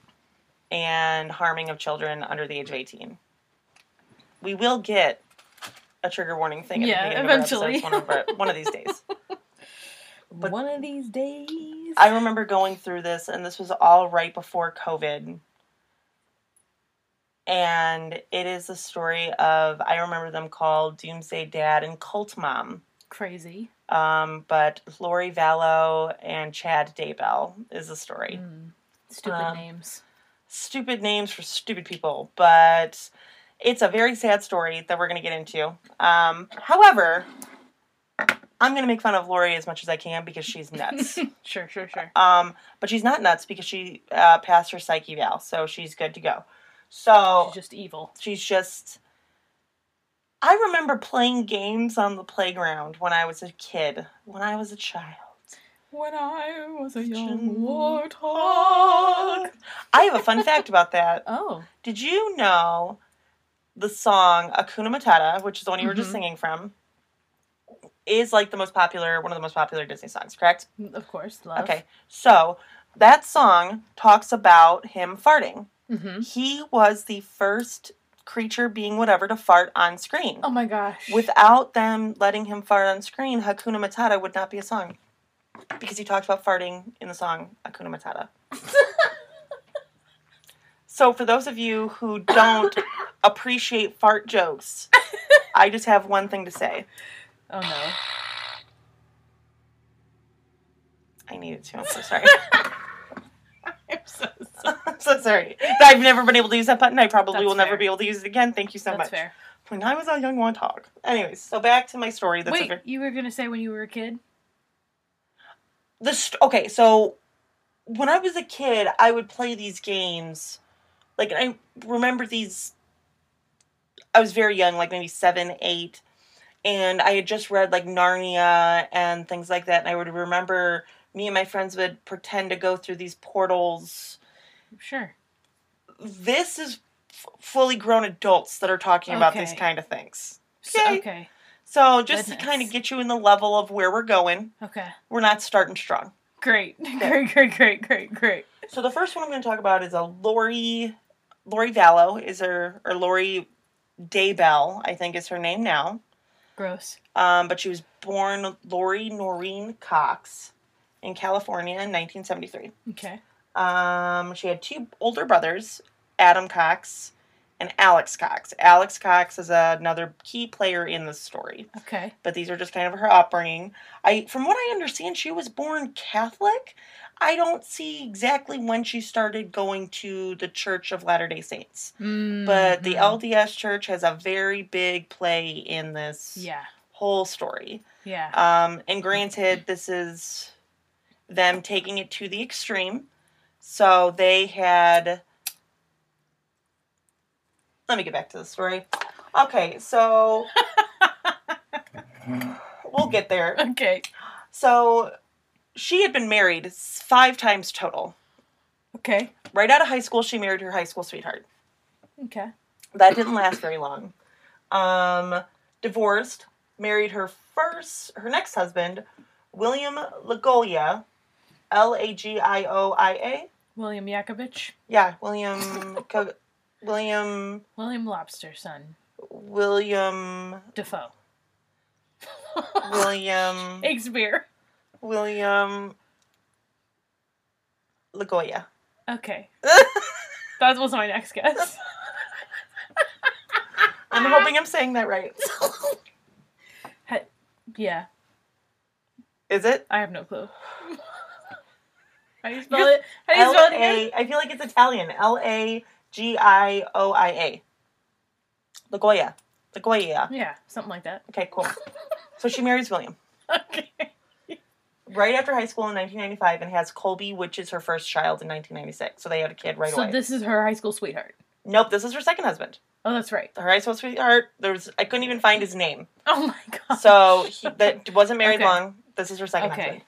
and harming of children under the age of 18. We will get a trigger warning thing Yeah, the beginning of eventually. one of, our- one of these days. But- One of these days. I remember going through this, and this was all right before COVID. And it is a story of, I remember them called Doomsday Dad and Cult Mom. Crazy. Um, but Lori Vallow and Chad Daybell is the story. Mm. Stupid Um, names. Stupid names for stupid people, but it's a very sad story that we're going to get into. Um, however, I'm going to make fun of Lori as much as I can because she's nuts. Sure, sure, sure. Um, but she's not nuts because she uh, passed her psych eval, so she's good to go. So She's just evil. she's just. I remember playing games on the playground when I was a kid, when I was a child. When I was a young warthog. I have a fun fact about that. Oh, Did you know the song Hakuna Matata, which is the one you were just Mhm. singing from, is like the most popular, one of the most popular Disney songs, correct? of course, love. Okay, so that song talks about him farting. Mm-hmm. He was the first creature, being whatever, to fart on screen. Oh my gosh. Without them letting him fart on screen, Hakuna Matata would not be a song. Because he talked about farting in the song Hakuna Matata. so, for those of you who don't appreciate fart jokes, I just have one thing to say. oh no. I needed to. I'm so sorry. I'm so sorry. I'm so sorry. I've never been able to use that button. I probably That's will never be able to use it again. Thank you so That's much. fair. When I was a young warthog. Anyways, so back to my story. That's Wait, you were gonna say when you were a kid? the st- okay so when i was a kid i would play these games like i remember these i was very young like maybe seven eight and i had just read like narnia and things like that and i would remember me and my friends would pretend to go through these portals Sure. this is f- fully grown adults that are talking about these kind of things So- Okay. okay. so just to kind of get you in the level of where we're going Okay. we're not starting strong Great. Great. Great. Great. Great. Great. So the first one I'm going to talk about is a Lori Lori Vallow is her or Lori Daybell, I think is her name now. Gross. Um, but she was born Lori Noreen Cox in California in 1973. Okay. Um, she had two older brothers, Adam Cox and Alex Cox. Alex Cox is another key player in the story, Okay. but these are just kind of her upbringing. I, from what I understand, she was born Catholic. I don't see exactly when she started going to the Church of Latter Day Saints, but the Mhm. LDS Church has a very big play in this Yeah. whole story. Yeah. Um, and granted, this is them taking it to the extreme. So they had. Let me get back to the story. Okay, so we'll get there. okay. So she had been married five times total. Okay. Right out of high school, she married her high school sweetheart. Okay. That didn't last very long. Um, divorced, married her first, her next husband, William Lagolia, L A G I O I A. William Yakovich. Yeah, William. William. William Lobster son. William. Defoe. William. Shakespeare. William. Lagoya. Okay. That was my next guess. I'm hoping I'm saying that right. Yeah, Is it? I have no clue. How do you spell You're- it? How do you L spell it again? I feel like it's Italian. L A G I O I A. Lagoya. Lagoya. Yeah, something like that. Okay, cool. So she marries William Okay. right after high school in 1995 and has Colby, which is her first child in 1996. So they had a kid right so away. So this is her high school sweetheart. Nope, this is her second husband. Oh, that's right. Her high school sweetheart. There's I couldn't even find his name. Oh my god. So he that wasn't married Okay. long. This is her second Okay. husband.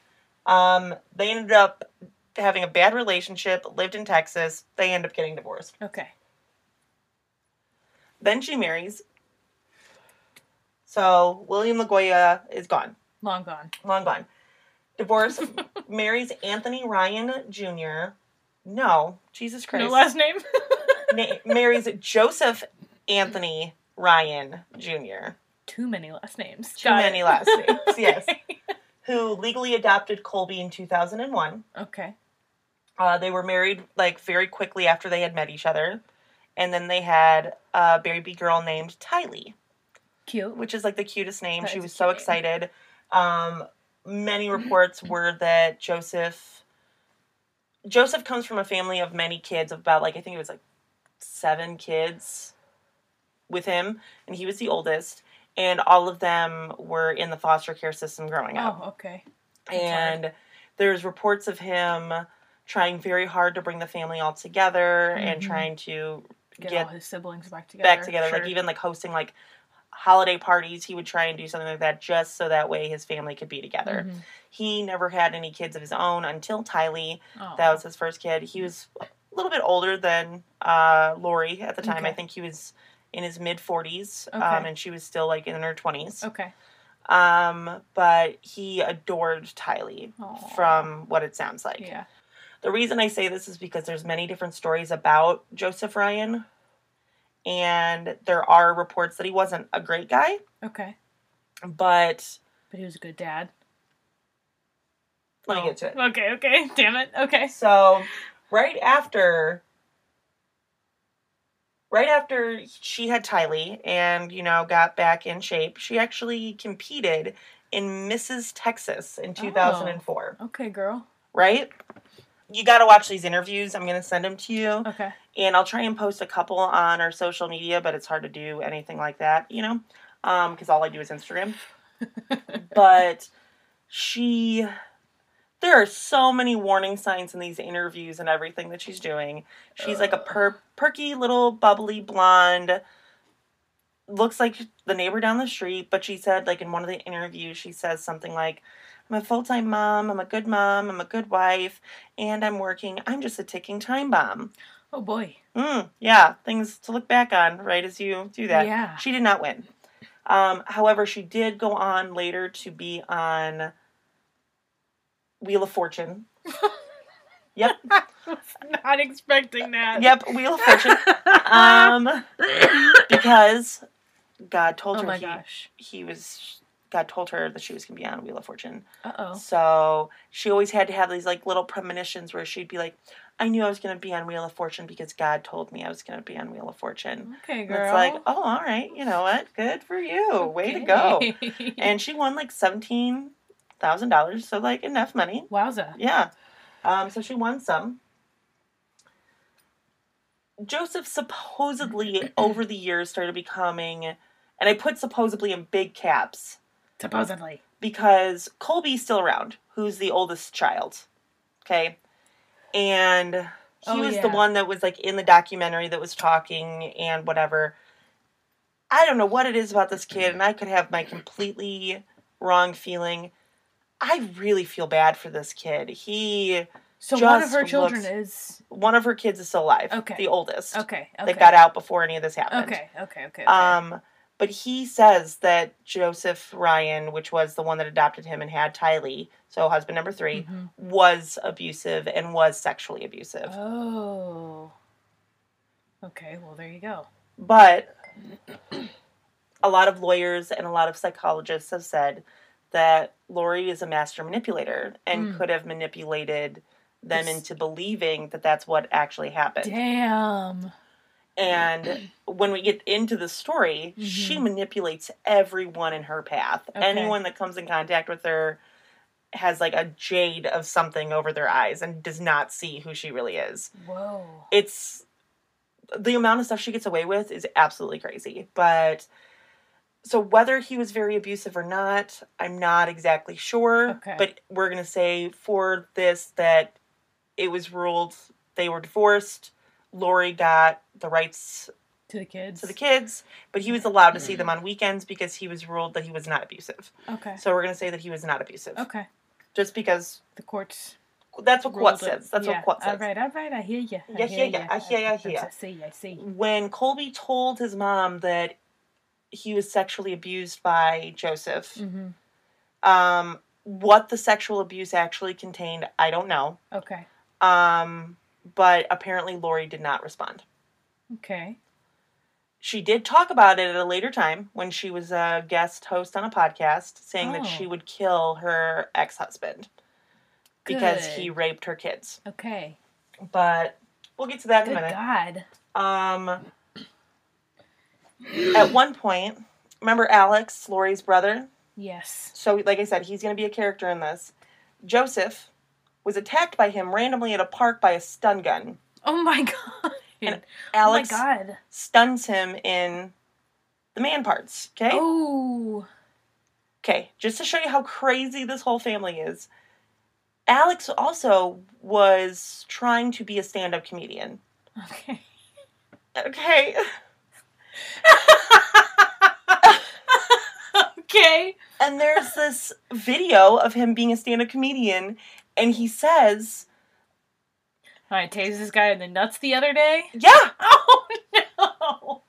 Um, they ended up having a bad relationship. Lived in Texas. They end up getting divorced. Okay. Then she marries. So William Lagoya is gone, Long gone. long gone. Divorce. marries Anthony Ryan Jr. No, Jesus Christ. No last name. Na- marries Joseph Anthony Ryan Jr. Too many last names. Too Got many it. last names, yes. Who legally adopted Colby in 2001. Okay. Uh, they were married like very quickly after they had met each other. And then they had a baby girl named Tylee, Cute. which is like the cutest name. That she was so name. excited. Um, many reports were that Joseph Joseph comes from a family of many kids, about like I think it was like seven kids with him, and he was the oldest. And all of them were in the foster care system growing up. Oh, okay. That's and there's reports of him trying very hard to bring the family all together and Mhm. trying to Get, Get all his siblings back together. back together like even like hosting like holiday parties he would try and do something like that just so that way his family could be together Mhm. he never had any kids of his own until tylee Oh. that was his first kid he was a little bit older than uh, lori at the time i think he was in his mid 40s um, and she was still like in her 20s Okay. um, but he adored tylee Aw. from what it sounds like Yeah. The reason I say this is because there's many different stories about Joseph Ryan, and there are reports that he wasn't a great guy, Okay. but But he was a good dad. let me Oh. get to it. Okay. Okay. Damn it. Okay. So, right after, right after she had Tylee and you know got back in shape, she actually competed in Mrs. Texas in 2004. Okay, girl. Right? You got to watch these interviews. I'm gonna send them to you. Okay. and I'll try and post a couple on our social media, but it's hard to do anything like that, you know, um, because all I do is Instagram. but she, there are so many warning signs in these interviews and everything that she's doing. She's like a per- perky little bubbly blonde. Looks like the neighbor down the street, but she said, like in one of the interviews, she says something like, I'm a full time mom, I'm a good mom, I'm a good wife, and I'm working. I'm just a ticking time bomb. Oh boy. Mm, yeah, things to look back on right as you do that. Yeah. She did not win. Um, however, she did go on later to be on Wheel of Fortune. Yep, Not expecting that. yep, Wheel of Fortune. Um, because God told Oh her my he, gosh. he was. God told her that she was going to be on Wheel of Fortune. Uh oh. So she always had to have these like little premonitions where she'd be like, "I knew I was going to be on Wheel of Fortune because God told me I was going to be on Wheel of Fortune." Okay, And girl. It's like, oh, all right, you know what? Good for you. Way to go. And she won like seventeen thousand dollars, so like enough money. Wowza. Yeah. Um, so she won some. Joseph supposedly over the years started becoming, and I put supposedly in big caps Supposedly. because Colby's still around, who's the oldest child. Okay. And he Oh, was the one that was like in the documentary that was talking and whatever. I don't know what it is about this kid, and I could have my completely wrong feeling. I really feel bad for this kid. He, So one of her children looks- is one of her kids is still alive. Okay. The oldest. okay. Okay. That got out before any of this happened. Okay. Okay. Okay. okay. Um, but he says that Joseph Ryan, which was the one that adopted him and had Tylee, so husband number 3 Mhm. was abusive and was sexually abusive. Oh. Okay, well there you go. But a lot of lawyers and a lot of psychologists have said that Lori is a master manipulator and Mm. could have manipulated them into believing that that's what actually happened. Damn. And when we get into the story, she manipulates everyone in her path. Mm-hmm. Okay. Anyone that comes in contact with her has like a jade of something over their eyes and does not see who she really is. Whoa. It's the amount of stuff she gets away with is absolutely crazy. But so whether he was very abusive or not, I'm not exactly sure. Okay. But we're gonna say for this that it was ruled they were divorced. Lori got the rights To the kids. to the kids, but he was allowed to see them on weekends because he was ruled that he was not abusive. Okay. So we're gonna say that he was not abusive, Okay. just because The courts. that's what ruled Quat it. says. That's yeah. what Quat says. All right, all right. I hear you. I Yeah, hear yeah, ya. I hear, I hear. I see, I see. When Colby told his mom that he was sexually abused by Joseph, Mm-hmm. um, what the sexual abuse actually contained, I don't know. Okay. Um, but apparently Lori did not respond. Okay. She did talk about it at a later time when she was a guest host on a podcast, saying that Oh. she would kill her ex husband because he raped her kids. Okay. But we'll get to that in a minute. God. Um, at one point, remember Alex, Lori's brother? Yes. So, like I said, he's going to be a character in this. Joseph was attacked by him randomly at a park by a stun gun. Oh my God. And Alex oh my God. stuns him in the man parts. Okay? Oh. Okay, just to show you how crazy this whole family is. Alex also was trying to be a stand up comedian. Okay. Okay. okay. And there's this video of him being a stand up comedian, and he says, I tased this guy in the nuts the other day. Yeah, Oh no.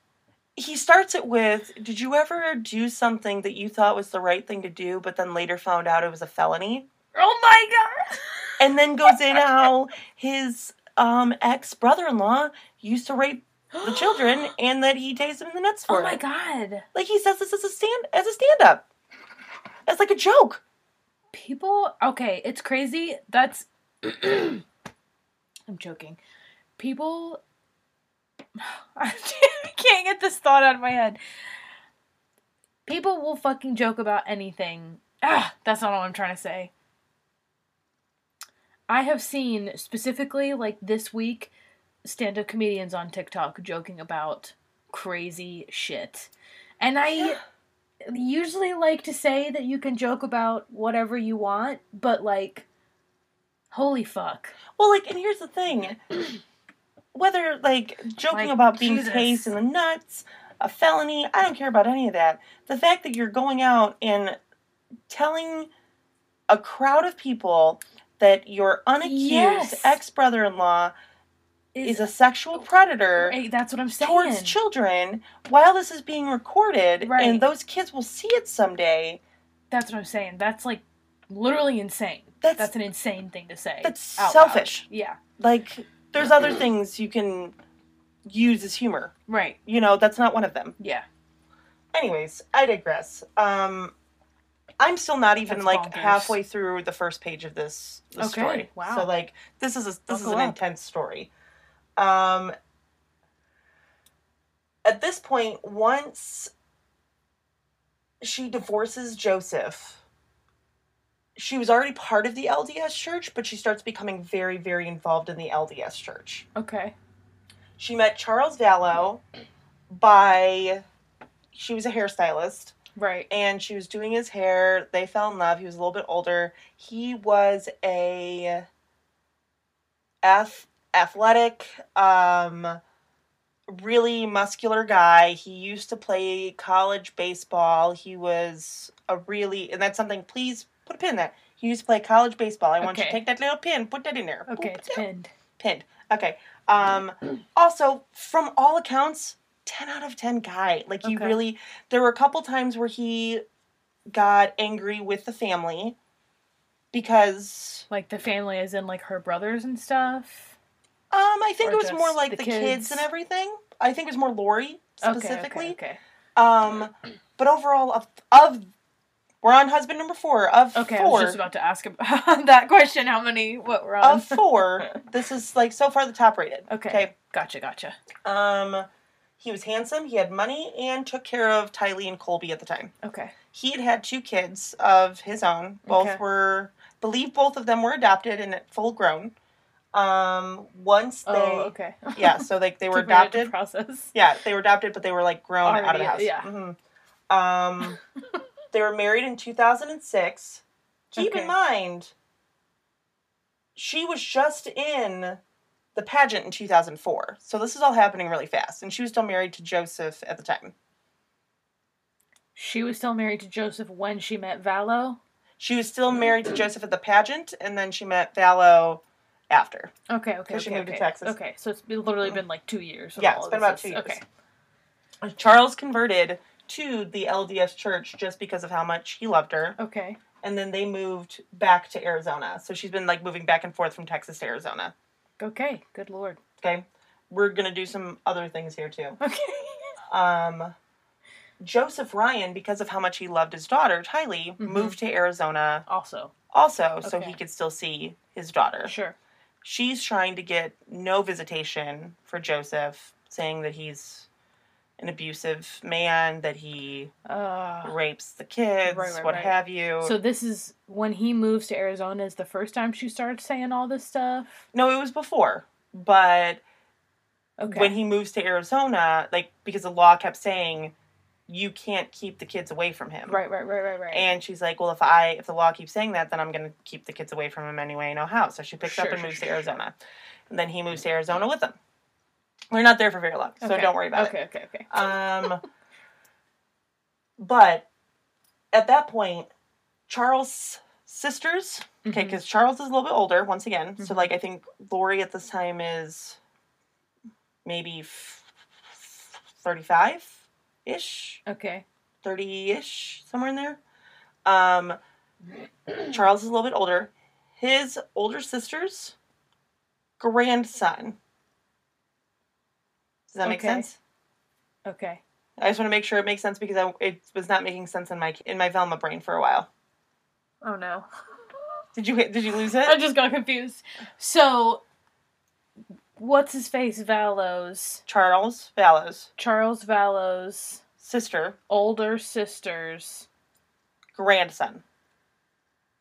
he starts it with, Did you ever do something that you thought was the right thing to do, but then later found out it was a felony? Oh my God. And then goes in how his um, ex brother in law used to rape the children and that he tased them in the nuts for Oh my it. God. Like he says this as a stand as a stand up. As like a joke. People. Okay, it's crazy. That's. I'm joking. People. I can't get this thought out of my head. People will fucking joke about anything. Ah, that's not what I'm trying to say. I have seen specifically, like this week, stand up comedians on TikTok joking about crazy shit. And I usually like to say that you can joke about whatever you want, but like, holy fuck. Well, like, and here's the thing. Whether like joking Like, about being Jesus. tased in the nuts, a felony, I don't care about any of that. The fact that you're going out and telling a crowd of people that your unaccused Yes. ex brother in law is a sexual predator Right, that's what I'm saying. towards children while this is being recorded Right. and those kids will see it someday. That's what I'm saying. That's like literally insane. That's That's an insane thing to say. that's out loud. selfish. Yeah. Like there's other things you can use as humor. Right. You know, that's not one of them. Yeah. Anyways, I digress. Um I'm still not even That's like bonkers. halfway through the first page of this, this Okay, story. wow. So like this is a, this is an up. intense story. Um at this point once she divorces Joseph she was already part of the LDS church, but she starts becoming very, very involved in the LDS church. Okay. She met Charles Vallow by she was a hairstylist Right. and she was doing his hair. They fell in love. He was a little bit older. He was a ath- athletic, um, really muscular guy. He used to play college baseball. He was a really, and that's something, please put a pin in that. He used to play college baseball. I want you to take that little pin, put that in there. Okay, Boop, it's down. pinned. Pinned. Okay. Um, also, from all accounts, 10 out of 10 guy. Like, he Okay. really, there were a couple times where he got angry with the family because Like the family is in like her brothers and stuff. Um, I think Or it was more just like the the, kids. kids? and everything. I think it was more Lori specifically. Okay, okay, Um, but overall, of of we're on husband number four of okay. Okay, I four was just about to ask about that question. How many? What we're on? of four. this is like so far the top rated. okay. Okay. Gotcha. Gotcha. Um, he was handsome. He had money and took care of Tylee and Colby at the time. Okay. He had had two kids of his own. Both Okay. were, believe both of them were adopted and full grown. Um, once they, oh, okay. yeah, so like they were Took a minute to adopted. Process. Yeah, they were adopted, but they were like grown out of the house. Already, yeah. Mhm. Um, they were married in 2006. Keep Okay. in mind, she was just in the pageant in 2004. So this is all happening really fast. And she was still married to Joseph at the time. She was still married to Joseph when she met Vallow. She was still married to Joseph at the pageant, and then she met Vallow after. Okay, okay, 'Cause okay. she moved to okay. Texas. Okay, so it's been, literally been like two years. Yeah, it's been about is- two years. Okay. Charles converted to the LDS church just because of how much he loved her. Okay. and then they moved back to Arizona. So she's been like moving back and forth from Texas to Arizona. Okay. Good lord. Okay. We're gonna do some other things here too. Okay. Um Joseph Ryan, because of how much he loved his daughter, Tylee, Mhm. moved to Arizona Also, also so he could still see his daughter. sure. She's trying to get no visitation for Joseph, saying that he's an abusive man, that he Uh, rapes the kids, Right, right, what right. have you. so this is when he moves to Arizona. Is the first time she starts saying all this stuff? no, it was before. But Okay. when he moves to Arizona, like because the law kept saying you can't keep the kids away from him. right, right, right, right, right. And she's like, "Well, if I if the law keeps saying that, then I'm going to keep the kids away from him anyway. I know how." So she picks up and sure, moves sure, to sure. Arizona, and then he moves to Arizona with them. They're not there for very long, so Okay. don't worry about it. okay, Okay, okay. Um, but at that point, Charles' sisters, okay, Mhm. because Charles is a little bit older once again. So Mhm. like I think Lori at this time is maybe thirty-five ish. Okay. 30-ish somewhere in there um charles is a little bit older his older sister's grandson does that make Okay. sense Okay. i just want to make sure it makes sense because I, it was not making sense in my in my velma brain for a while Oh no. did you did you lose it? I just got confused. So, what's his face? Vallows. charles vallows Charles Vallow's sister older sister's grandson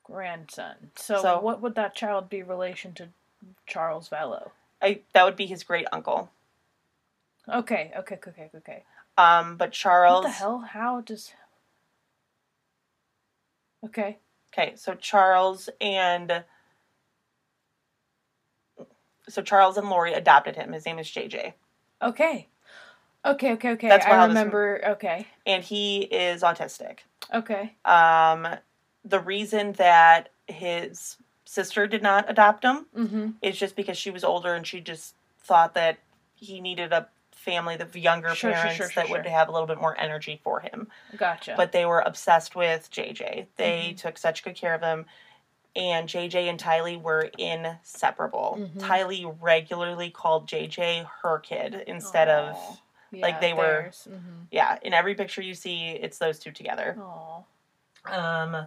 grandson. So, So- what would that child be relation to Charles Vallow? I, that would be his great uncle Okay, okay, okay, okay. um but charles What the hell? How does? Okay. Okay, so Charles and so Charles and Lori adopted him. His name is JJ, Okay. Okay, okay, okay. That's I how this- remember. Okay. and he is autistic. Okay. Um, the reason that his sister did not adopt him Mm-hmm. is just because she was older and she just thought that he needed a family of younger Sure, parents sure, sure, that would have a little bit more energy for him. Gotcha. But they were obsessed with JJ. They Mhm. took such good care of him. And JJ and Tylee were inseparable. Mhm. Tylee regularly called JJ her kid instead of Aw. like, they were- Mm-hmm. yeah. In every picture you see, it's those two together. Oh. Um,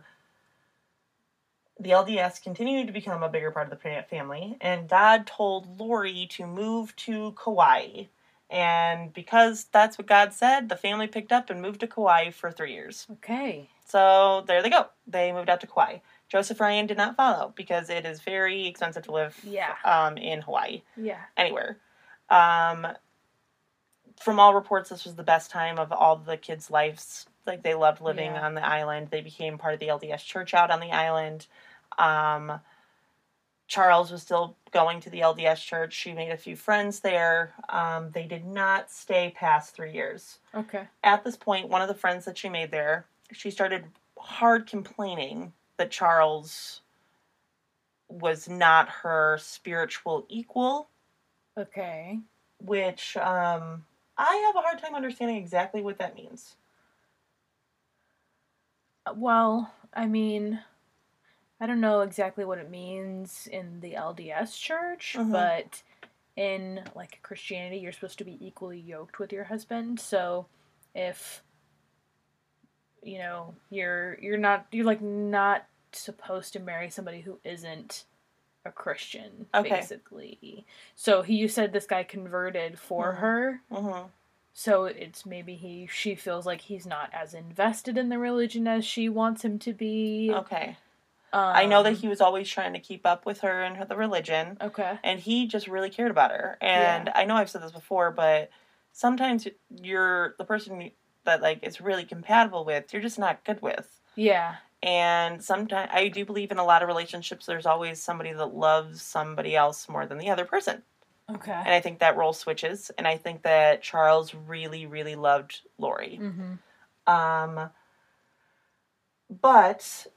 the LDS continued to become a bigger part of the family, and God told Lori to move to Kauai. And because that's what God said, the family picked up and moved to Kauai for three years. Okay. So there they go. They moved out to Kauai. Joseph Ryan did not follow because it is very expensive to live Yeah. um, in Hawaii, Yeah. anywhere. Um, from all reports, this was the best time of all the kids' lives. Like they loved living Yeah. on the island. They became part of the LDS church out on the island. Um, Charles was still going to the LDS church. She made a few friends there. Um, they did not stay past three years Okay. at this point, one of the friends that she made there, she started hard complaining that Charles was not her spiritual equal, Okay. which um, I have a hard time understanding exactly what that means. Well, I mean, I don't know exactly what it means in the LDS church, Mhm. but in like Christianity, you're supposed to be equally yoked with your husband. So if you know you're you're not you're like not supposed to marry somebody who isn't a Christian, Okay. basically. So he you said this guy converted for Mhm. her. Mm-hmm. So it's maybe he she feels like he's not as invested in the religion as she wants him to be. Okay. I know that Um, he was always trying to keep up with her and her, the religion, Okay. and he just really cared about her. And I know I've said this before, but sometimes you're the person that like it's really compatible with, you're just not good with. Yeah. And sometimes I do believe in a lot of relationships. There's always somebody that loves somebody else more than the other person, Okay. and I think that role switches. And I think that Charles really, really loved Lori. Mm-hmm. Um, but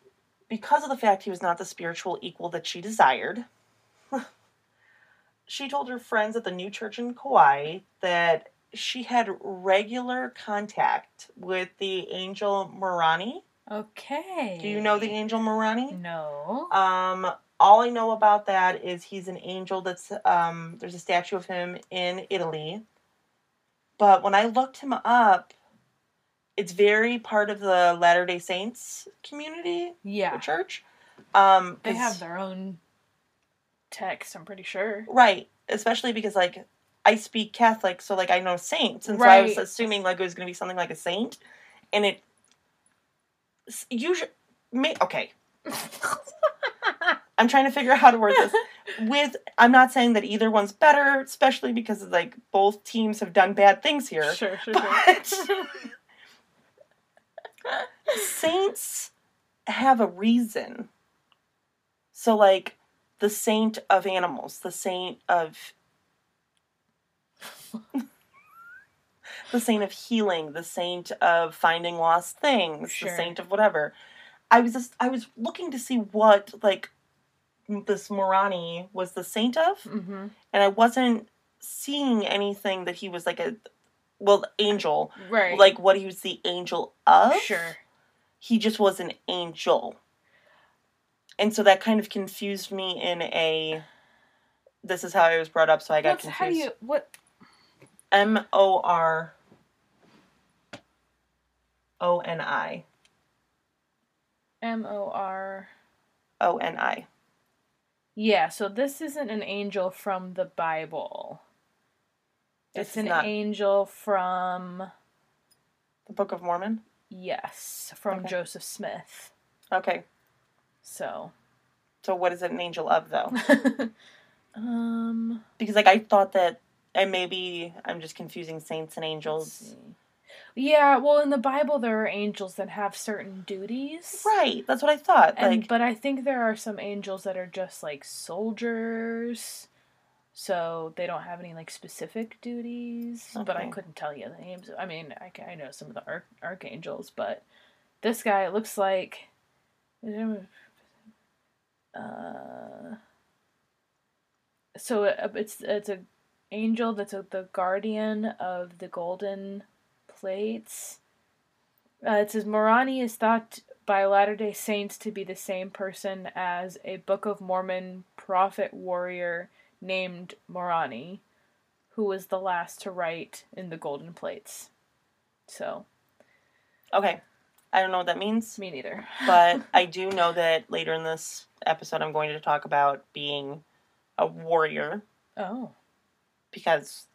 because of the fact he was not the spiritual equal that she desired, she told her friends at the new church in Kauai that she had regular contact with the angel Moroni. Okay. Do you know the angel Moroni? No. Um, all I know about that is he's an angel that's um there's a statue of him in Italy. But when I looked him up, it's very part of the Latter Day Saints community yeah. or church. Um, They have their own text, I'm pretty sure. right, especially because like I speak Catholic, so like I know saints, and so I was assuming like it was gonna be something like a saint, and it usually may okay. I'm trying to figure out how to word this. With I'm not saying that either one's better, especially because like both teams have done bad things here. sure, sure, But sure. saints have a reason. So like the saint of animals, the saint of the saint of healing, the saint of finding lost things, Sure. the saint of whatever. I was just I was looking to see what like this Moroni was the saint of, mm-hmm. and I wasn't seeing anything that he was like a well angel, Right. like what he was the angel of. Sure. He just was an angel, and so that kind of confused me in a. This is how I was brought up, so I got What's, how do confused. you what M O R O N I M O R O N I. Yeah, so this isn't an angel from the Bible. This It's an not- angel from The Book of Mormon. yes, from Okay. Joseph Smith. Okay, So, so what is it an angel of though? um, Because like I thought that, and maybe I'm just confusing saints and angels. Yeah, well, in the Bible there are angels that have certain duties. Right, that's what I thought. And like, but I think there are some angels that are just like soldiers. So they don't have any like specific duties, but I couldn't tell you the names. I mean, I, I know some of the arch- archangels, but this guy looks like uh so it, it's it's a angel that's a, the guardian of the golden plates. Uh, it says Moroni is thought by Latter day Saints to be the same person as a Book of Mormon prophet warrior named Moroni, who was the last to write in the golden plates. So, okay, I don't know what that means, me neither. but I do know that later in this episode I'm going to talk about being a warrior oh, because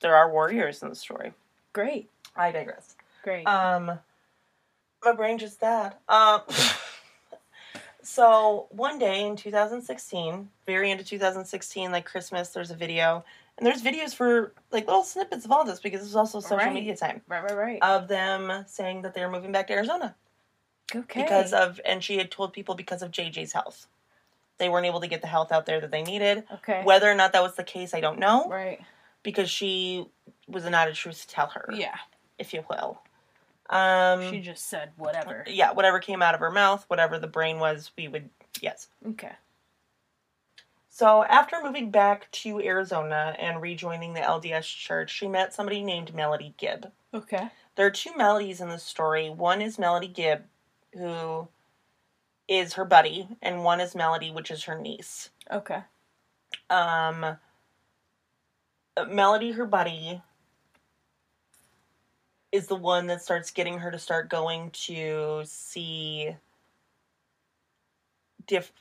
there are warriors in the story. great. I digress. Great. Um, my brain just died. Um, so one day in 2016, very into 2016, like Christmas, there's a video, and there's videos for like little snippets of all this because is also social Right. media time right, right, right. of them saying that they're moving back to Arizona okay. because of, and she had told people because of JJ's health, they weren't able to get the health out there that they needed. okay. Whether or not that was the case, I don't know right. because she was not a truth to tell her, Yeah. if you will. Um, She just said whatever. yeah, whatever came out of her mouth, whatever the brain was, we would yes. Okay. So after moving back to Arizona and rejoining the LDS church, she met somebody named Melody Gibb. Okay. There are two Melodies in this story. One is Melody Gibb, who is her buddy, and one is Melody, which is her niece. Okay. Um, Melody, her buddy, is the one that starts getting her to start going to see diff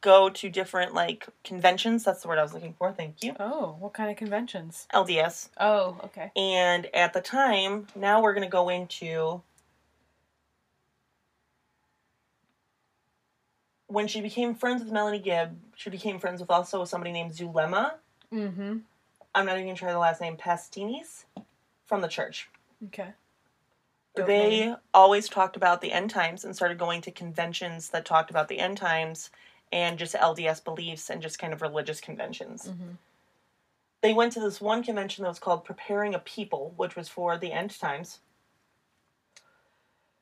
go to different like conventions. That's the word I was looking for. Thank you. Oh, what kind of conventions? LDS. Oh, okay. And at the time, now we're going to go into when she became friends with Melanie Gibb, she became friends with also somebody named Zulema. Mm-hmm. I'm not even try the last name, Pastenes, from the church. Okay. Dope they name. always talked about the end times and started going to conventions that talked about the end times and just LDS beliefs and just kind of religious conventions. Mhm. They went to this one convention that was called Preparing a People, which was for the end times.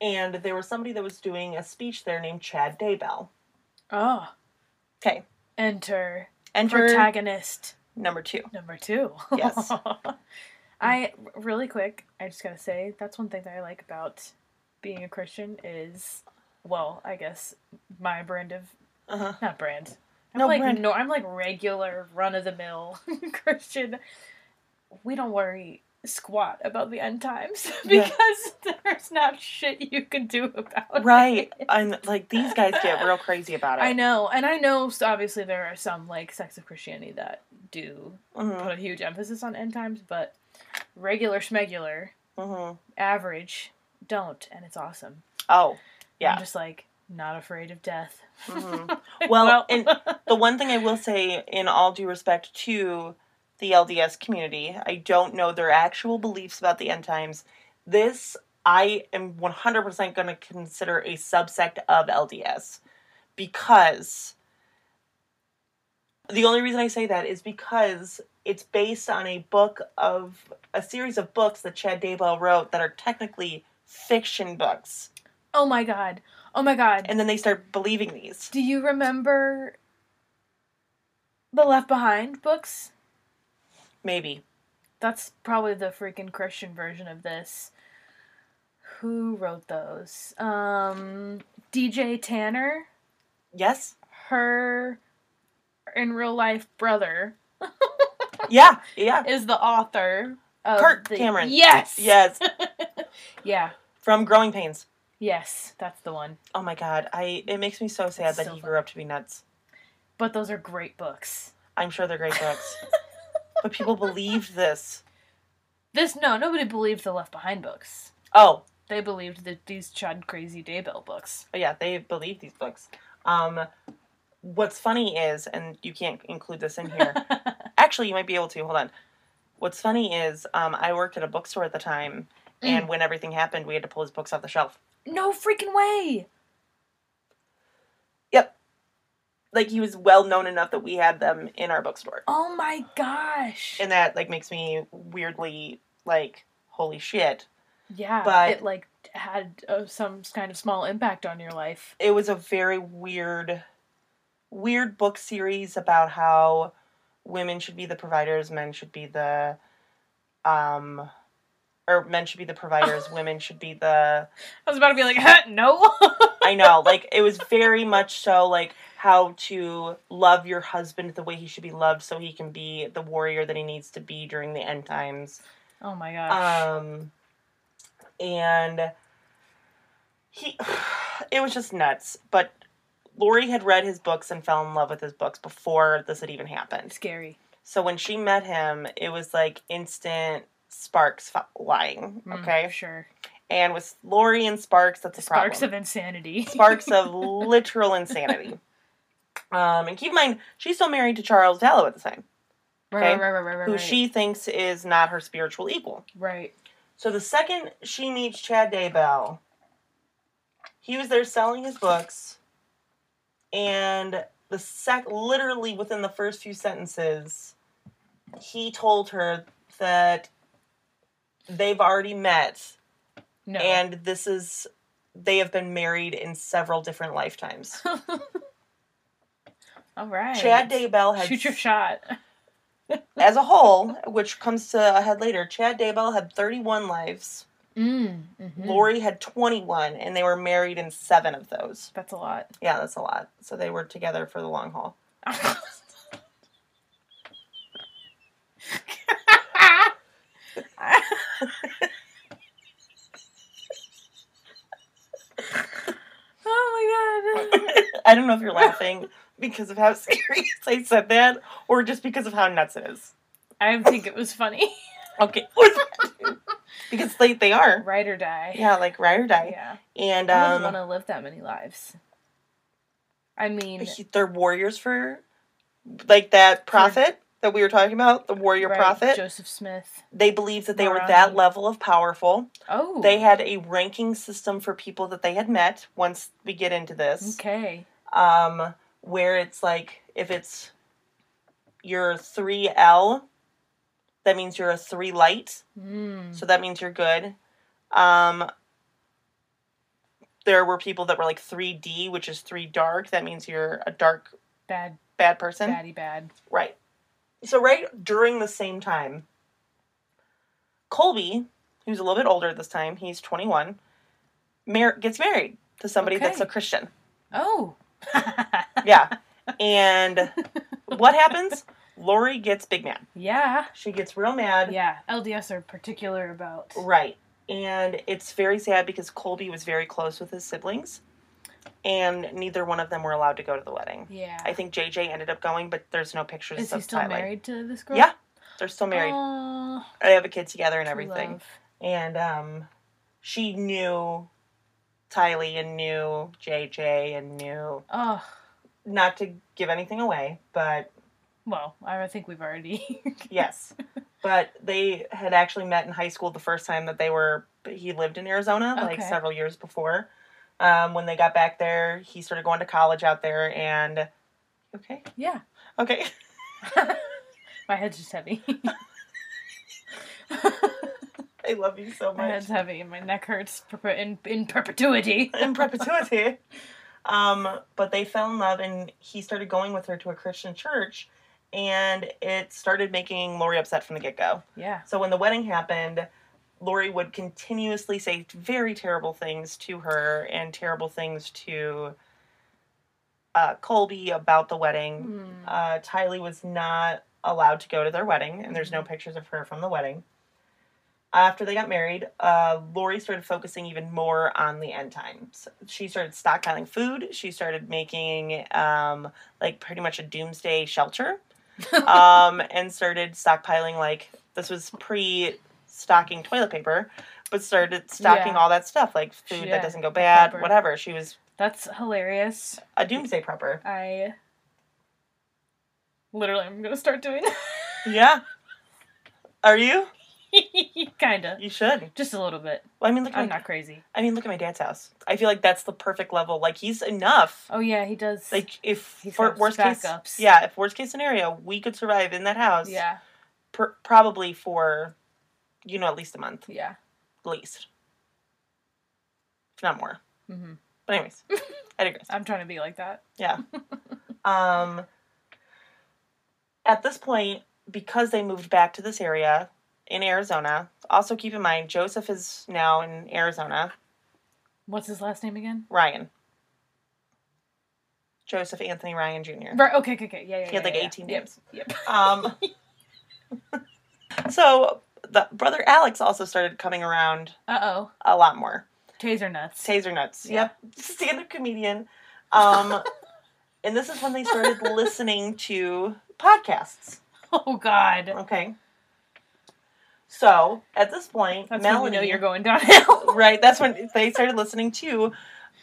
And there was somebody that was doing a speech there named Chad Daybell. Oh, Okay. enter Enter protagonist number two. number two. Yes. I really quick. I just gotta say that's one thing that I like about being a Christian is, well, I guess my brand of Uh-huh. not brand. I'm No like brand. no, I'm like regular run of the mill Christian. We don't worry squat about the end times Yeah. because there's not shit you can do about Right. it. Right. And like these guys get real crazy about it. I know, and I know. Obviously, there are some like sects of Christianity that do Mhm. put a huge emphasis on end times, but regular schmegular, Mhm. average, don't, and it's awesome. Oh, yeah. I'm just like not afraid of death. Mhm. Well, and the one thing I will say, in all due respect to the LDS community, I don't know their actual beliefs about the end times. This I am 100% going to consider a subsect of LDS because the only reason I say that is because it's based on a book of a series of books that Chad Daybell wrote that are technically fiction books. oh my god, oh my god. And then they start believing these. Do you remember the Left Behind books? Maybe. That's probably the freaking Christian version of this. Who wrote those? Um, DJ Tanner, Yes? her in real life brother, Yeah, yeah. is the author. Of Kirk the- Cameron. Yes. Yes. Yeah. From Growing Pains. Yes, that's the one. Oh my god, I it makes me so sad that so he grew up to be nuts. But those are great books. I'm sure they're great books. but people believed this. This no, nobody believed the Left Behind books. Oh, They believed that these Chad Crazy Daybell books. yeah, they believed these books. Um what's funny is and you can't include this in here. Actually, you might be able to. Hold on. What's funny is um I worked at a bookstore at the time and when everything happened, we had to pull his books off the shelf. no freaking way. Yep. Like he was well known enough that we had them in our bookstore. Oh my gosh. and that like makes me weirdly like holy shit yeah, but- it like had uh, some kind of small impact on your life. it was a very weird weird book series about how women should be the providers men should be the um or men should be the providers women should be the I was about to be like, huh, no. i know like it was very much so like how to love your husband the way he should be loved so he can be the warrior that he needs to be during the end times oh my gosh. Um, and he, it was just nuts. But Lori had read his books and fell in love with his books before this had even happened. Scary. So when she met him, it was like instant sparks flying. Mm, Okay, Sure. And with Lori and Sparks, that's a Sparks problem. of insanity. sparks of literal insanity. Um, and keep in mind, she's still married to Charles Vallow at the time, right, right, right, right, right. who right. she thinks is not her spiritual equal. Right. So the second she meets Chad Daybell, he was there selling his books, and the sec literally within the first few sentences, he told her that they've already met No. and this is they have been married in several different lifetimes. All right. Chad Daybell had Shoot your shot. as a whole, which comes to a head later, Chad Daybell had 31 lives Mm. mhm. Lori had 21, and they were married in seven of those. That's a lot. Yeah, that's a lot. So they were together for the long haul. oh my god. I don't know if you're laughing because of how serious I said that, or just because of how nuts it is. I think it was funny. Okay, because they they are. Ride or die. Yeah, like ride or die. Yeah. And I um, wouldn't want to live that many lives. I mean, they're warriors for like that prophet that we were talking about, the warrior right, prophet. Joseph Smith. they believed that they were that level of powerful. Oh. They had a ranking system for people that they had met. Once we get into this, Okay. Um, where it's like if it's your three L, that means you're a three light. Mm. So that means you're good. Um, there were people that were like 3D, which is three dark. That means you're a dark, Bad, bad person. baddie bad. Right. So, right during the same time, Colby, who's a little bit older this time, he's 21, mar- gets married to somebody that's a Christian. Oh. Yeah. and what happens? Lori gets big mad. Yeah. She gets real mad. Yeah. LDS are particular about. Right. And it's very sad because Colby was very close with his siblings, and neither one of them were allowed to go to the wedding. Yeah. I think JJ ended up going, but there's no pictures Is he still Tyler. married to this girl? Yeah, They're still married. Aw, They have a kid together and everything. love. And um, she knew Tylee and knew JJ and knew Oh, not to give anything away, but well, I think we've already. yes. but they had actually met in high school the first time that they were he lived in Arizona like several years before. Um, when they got back there, he started going to college out there and okay. yeah. Okay. My head's just heavy. I love you so much. my head's heavy and my neck hurts in, in perpetuity. in perpetuity. Um, but they fell in love, and he started going with her to a Christian church, and it started making Lori upset from the get go. Yeah. So when the wedding happened, Lori would continuously say very terrible things to her and terrible things to uh, Colby about the wedding. Hmm. Uh, Tylee was not allowed to go to their wedding, and there's no pictures of her from the wedding. After they got married, uh, Lori started focusing even more on the end times. She started stockpiling food. She started making um, like pretty much a doomsday shelter, um, and started stockpiling like this was pre stocking toilet paper, but started stocking Yeah. all that stuff like food Yeah, that doesn't go bad, whatever. She was That's hilarious. a doomsday prepper. I literally I'm gonna start doing Yeah. Are you? kinda. You should. Just a little bit. Well, I mean, look at I'm my, not crazy. I mean, look at my dad's house. I feel like that's the perfect level. Like he's enough. Oh yeah, he does. Like if for worst case, yeah, if worst case scenario, we could survive in that house. yeah, Per, probably for, you know, at least a month, yeah. at least, if not more. hmm But anyways, I digress. I'm trying to be like that. Yeah. um. At this point, because they moved back to this area in Arizona, also keep in mind Joseph is now in Arizona. What's his last name again? Ryan. Joseph Anthony Ryan Jr. Right. Okay. Okay. Okay. Yeah. Yeah. He had yeah, like yeah. 18 Yep, names. Yep. Um, so the brother Alex also started coming around Uh oh. a lot more. Taser nuts. Taser nuts. Yeah. Yep. Stand-up comedian. Um, and this is when they started listening to podcasts. oh God. Okay. So at this point, That's when Melanie, you know you're going downhill. right? That's when they started listening to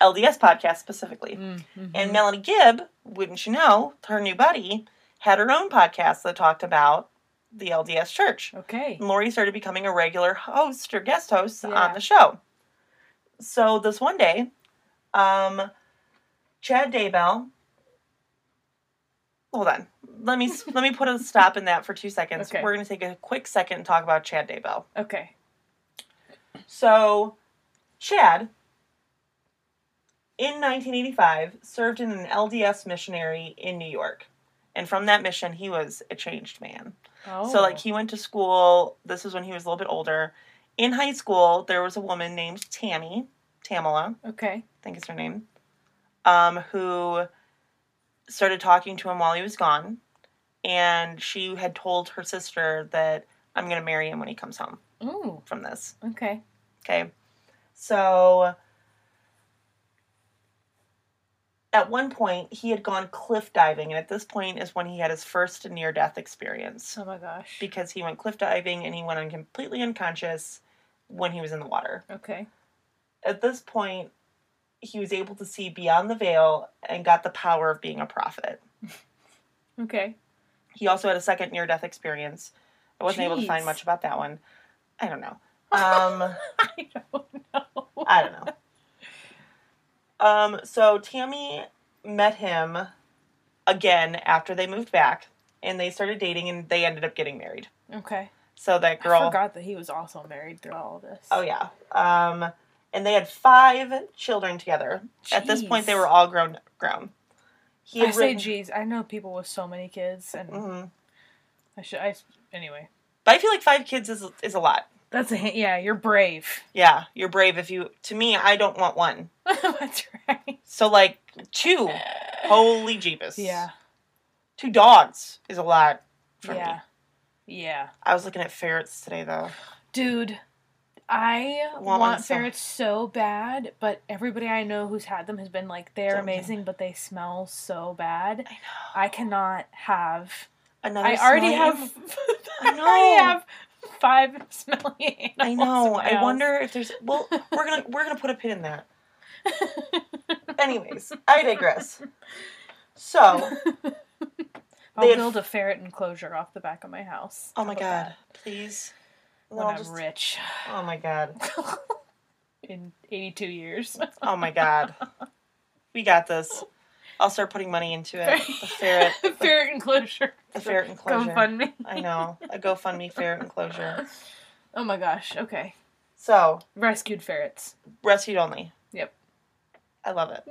LDS podcasts specifically. Mm, mhm. And Melanie Gibb, wouldn't you know, her new buddy, had her own podcast that talked about the LDS Church. okay. And Lori started becoming a regular host or guest host Yeah. on the show. So this one day, um, Chad Daybell. Hold on. Let me let me put a stop in that for two seconds. Okay. We're going to take a quick second and talk about Chad Daybell. Okay. So, Chad, in 1985, served in an LDS missionary in New York. And from that mission, he was a changed man. Oh. So, like, he went to school. This is when he was a little bit older. in high school, there was a woman named Tammy, Tamala, Okay. I think is her name, um, who started talking to him while he was gone. And she had told her sister that I'm going to marry him when he comes home Ooh. from this. Okay. Okay. So at one point, he had gone cliff diving. And at this point is when he had his first near death experience Oh my gosh. because he went cliff diving and he went on completely unconscious when he was in the water. Okay. At this point, he was able to see beyond the veil and got the power of being a prophet. Okay. He also had a second near death experience. I wasn't able to find much about that one. I don't know. Um, I don't know. I don't know. Um, so Tammy met him again after they moved back and they started dating and they ended up getting married. Okay. So that girl I forgot that he was also married through all of this. Oh yeah. Um and they had five children together. At this point they were all grown grown. He I had say, written, geez, I know people with so many kids, and Mhm. I should. I anyway. But I feel like five kids is is a lot. That's a hint. Yeah, you're brave. Yeah, you're brave if you to me I don't want one. That's right. So like two. Holy jeebus. Yeah. Two dogs is a lot for yeah. me. Yeah. I was looking at ferrets today though. Dude, I Want want, ferrets so bad, but everybody I know who's had them has been like, they're amazing, but they smell so bad. I know. I cannot have. Another I already have. I I already have five smelly animals. I know. I wonder if there's well, we're gonna we're gonna put a pin in that. Anyways, I digress. So, I'll build a ferret enclosure off the back of my house. oh my god, that? please. When I'm just- rich. oh my god. In 82 years. Oh my god. We got this. I'll start putting money into it. The ferret. A ferret enclosure. The ferret enclosure. GoFundMe. I know. A GoFundMe ferret enclosure. Oh my gosh. Okay. So, Rescued ferrets. rescued only. Yep. I love it.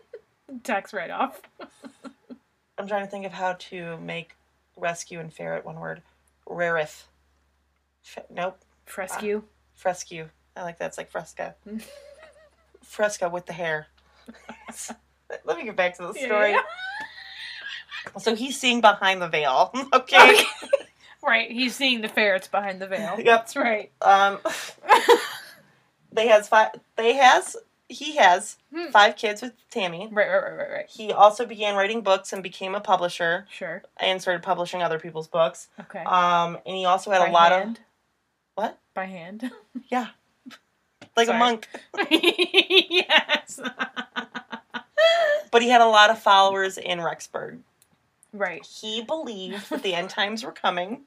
Tax write off. I'm trying to think of how to make rescue and ferret one word. Rarith. Nope. Frescue. Frescue. I like that. It's like fresca. Fresca with the hair. Let me get back to the story. Yeah. So he's seeing behind the veil. Okay. Right. He's seeing the ferrets behind the veil. Yep. That's right. Um they has five they has he has Hmm. five kids with Tammy. Right, right, right, right, right. He also began writing books and became a publisher Sure. and started publishing other people's books. Okay. Um and he also had By a lot hand? of what? By hand. Yeah. Like Sorry. a monk. yes. But he had a lot of followers in Rexburg. right. He believed that the end times were coming.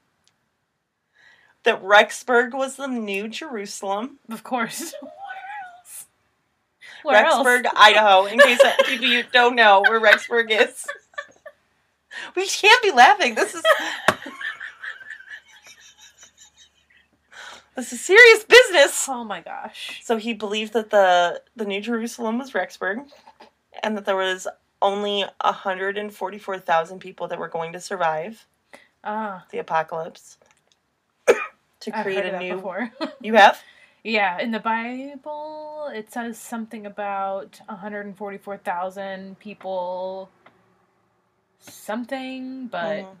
That Rexburg was the new Jerusalem. Of course. Where else? Rexburg, Idaho. In case people you don't know where Rexburg is. We can't be laughing. This is This is serious business. Oh my gosh. So he believed that the the New Jerusalem was Rexburg and that there was only 144,000 people that were going to survive Ah, the apocalypse to create a new. You have? yeah, in the Bible, it says something about 144,000 people, something, but Mhm.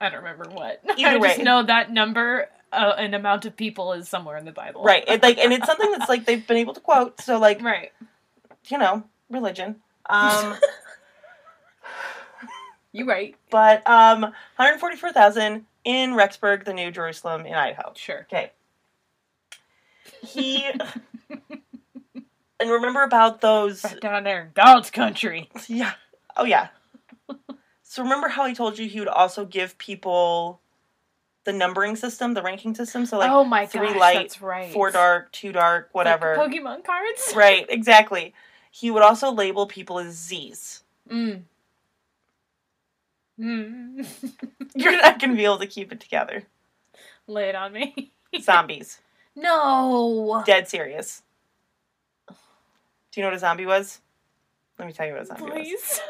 I don't remember what. Either I just know that number, uh, an amount of people is somewhere in the Bible. Right. It, like and it's something that's like they've been able to quote. So like, right. you know, religion. Um You right. but um 144,000 in Rexburg, the New Jerusalem in Idaho. Sure. Okay. He and remember about those Right down there in God's country. Yeah. Oh yeah. so remember how he told you he would also give people the numbering system, the ranking system? So like oh my three gosh, light, right. four dark, two dark, whatever. Like Pokemon cards. right, exactly. He would also label people as Z's. Mm. Mm. You're not gonna be able to keep it together. Lay it on me. Zombies. no. Dead serious. Do you know what a zombie was? Let me tell you what a zombie was. Please.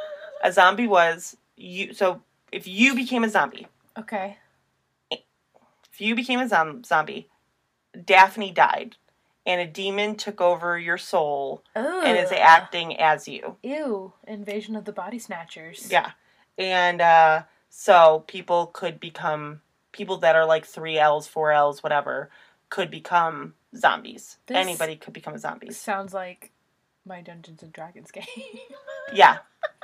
A zombie was you so if you became a zombie, Okay. You became a zom- zombie, Daphne died, and a demon took over your soul Ugh. and is acting as you. Ew. Invasion of the Body Snatchers. Yeah. And uh, so people could become people that are like three L's, four L's, whatever, could become zombies. This- Anybody could become a zombie. Sounds like my Dungeons and Dragons game. Yeah.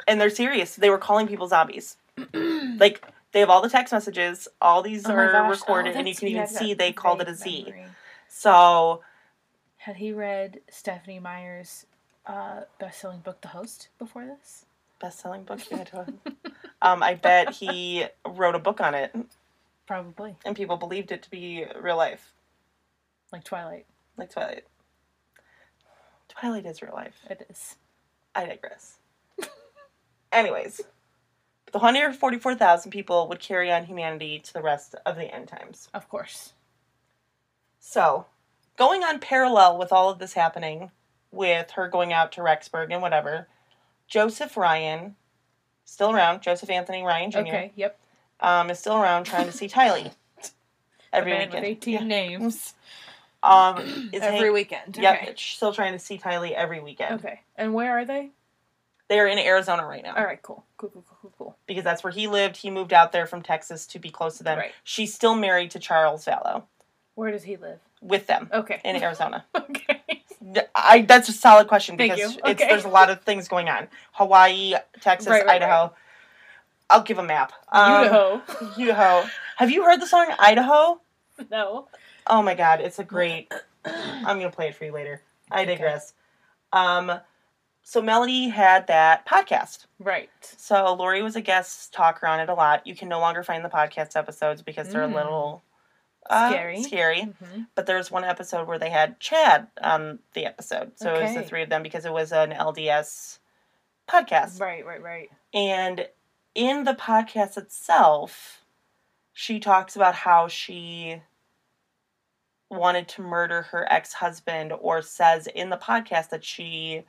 And they're serious. They were calling people zombies. like they have all the text messages, all these Oh are gosh. recorded, Oh, and you can even see they called it a Z. memory. So Had he read Stephenie Meyer's uh, best-selling book, The Host, before this? best selling book um, I bet he wrote a book on it Probably. and people believed it to be real life. Like Twilight. Like Twilight. Twilight is real life. It is. I digress. Anyways, the 144,000 people would carry on humanity to the rest of the end times. Of course. So, going on parallel with all of this happening, with her going out to Rexburg and whatever, Joseph Ryan, still around, Joseph Anthony Ryan Jr., Okay, yep. um, is still around trying to see Tylee every the man weekend. with 18 Yeah. names. Um, is every hang- weekend. Yep, Okay. still trying to see Tylee every weekend. Okay. And where are they? They are in Arizona right now All right, cool. Cool, cool, cool, cool, cool. because that's where he lived. He moved out there from Texas to be close to them. Right. She's still married to Charles Vallow Where does he live? with them Okay. in Arizona. okay. I that's a solid question because you. it's there's a lot of things going on. Hawaii, Texas, Right, right, Idaho. I'll give a map. Um, Idaho. Idaho. Have you heard the song Idaho? no. Oh my god, it's a great. I'm gonna play it for you later. I Okay. digress. Um, so Melody had that podcast. Right. So Lori was a guest talker on it a lot. You can no longer find the podcast episodes because they're Mm. a little uh, Scary. Scary. hmm But there was one episode where they had Chad on the episode. So it was the three of them because it was an LDS podcast. Right, right, right. And in the podcast itself, she talks about how she wanted to murder her ex husband, or says in the podcast that she,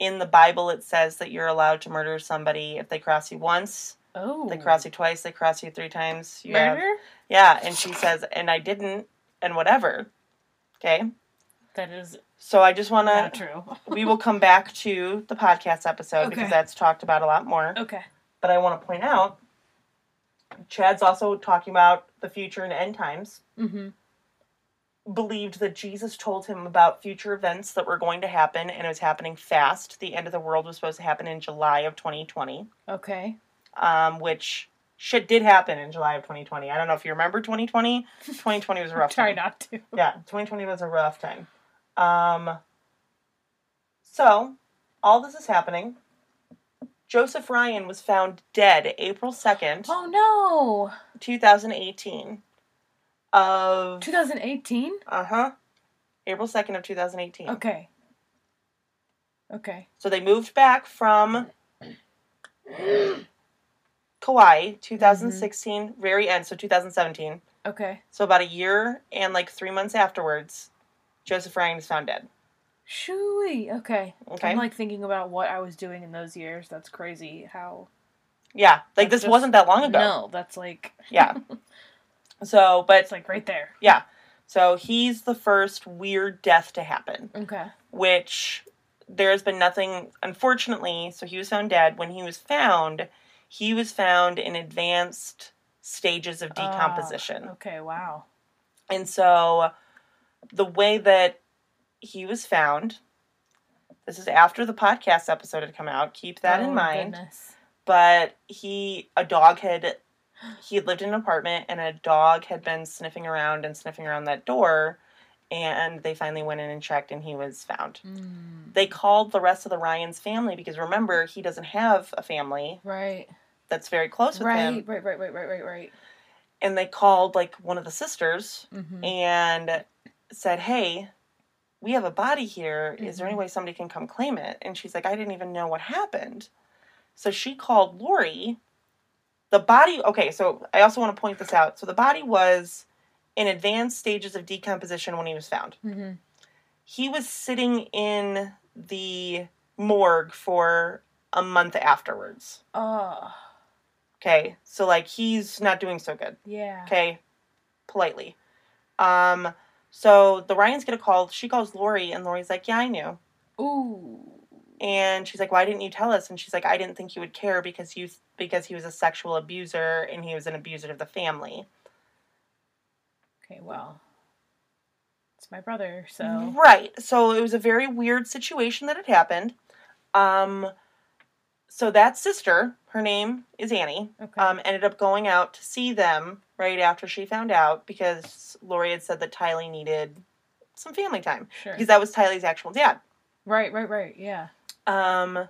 in the Bible, it says that you're allowed to murder somebody if they cross you once, Oh. they cross you twice, they cross you three times. You have- Murder? yeah, and she says, and I didn't, and whatever. Okay? That is So I just want not to, true. we will come back to the podcast episode because that's talked about a lot more. okay. But I want to point out, Chad's also talking about the future and end times. Mm-hmm. Believed that Jesus told him about future events that were going to happen, and it was happening fast. The end of the world was supposed to happen in July of 2020, Okay. um, which shit did happen in July of 2020. I don't know if you remember 2020. 2020 was a rough Try time. Try not to. Yeah, 2020 was a rough time. Um, so, all this is happening. Joseph Ryan was found dead April 2nd, Oh no. 2018. Of. 2018? Uh huh. April 2nd of 2018. Okay. Okay. So they moved back from Kauai 2016, very end, so 2017. Okay. So about a year and like three months afterwards, Joseph Ryan is found dead. Shooey. Okay. Okay. I'm like thinking about what I was doing in those years. That's crazy how. Yeah, like this just- wasn't that long ago. No, that's like. Yeah. So, but It's like right there. yeah. So he's the first weird death to happen, Okay. which there has been nothing, unfortunately. So he was found dead. When he was found, he was found in advanced stages of Ah, decomposition. okay. Wow. And so the way that he was found, this is after the podcast episode had come out. Keep that Oh, in mind. Goodness. But he, a dog had, he had lived in an apartment and a dog had been sniffing around and sniffing around that door. And they finally went in and checked and he was found. Mm, They called the rest of the Ryan's family because remember, he doesn't have a family right. that's very close with Right. him. Right. Right. Right. Right. Right. Right. And they called like one of the sisters Mm-hmm. and said, Hey, we have a body here. Is there any Mhm. way somebody can come claim it? And she's like, I didn't even know what happened. So she called Lori. The body, okay, so I also want to point this out. So the body was in advanced stages of decomposition when he was found. Mm-hmm. He was sitting in the morgue for a month afterwards. Oh. Okay, so like he's not doing so good. Yeah. Okay, politely. Um, So the Ryans get a call. She calls Lori, and Lori's like, "Yeah, I knew." Ooh. And she's like, "Why didn't you tell us?" And she's like, "I didn't think you would care because you because he was a sexual abuser and he was an abuser of the family." Okay, well. It's my brother, so. Right. So it was a very weird situation that had happened. Um, so that sister, her name is Annie, Okay. um, ended up going out to see them right after she found out because Lori had said that Tylee needed some family time sure. because that was Tylee's actual dad. Right, right, right. Yeah. Um,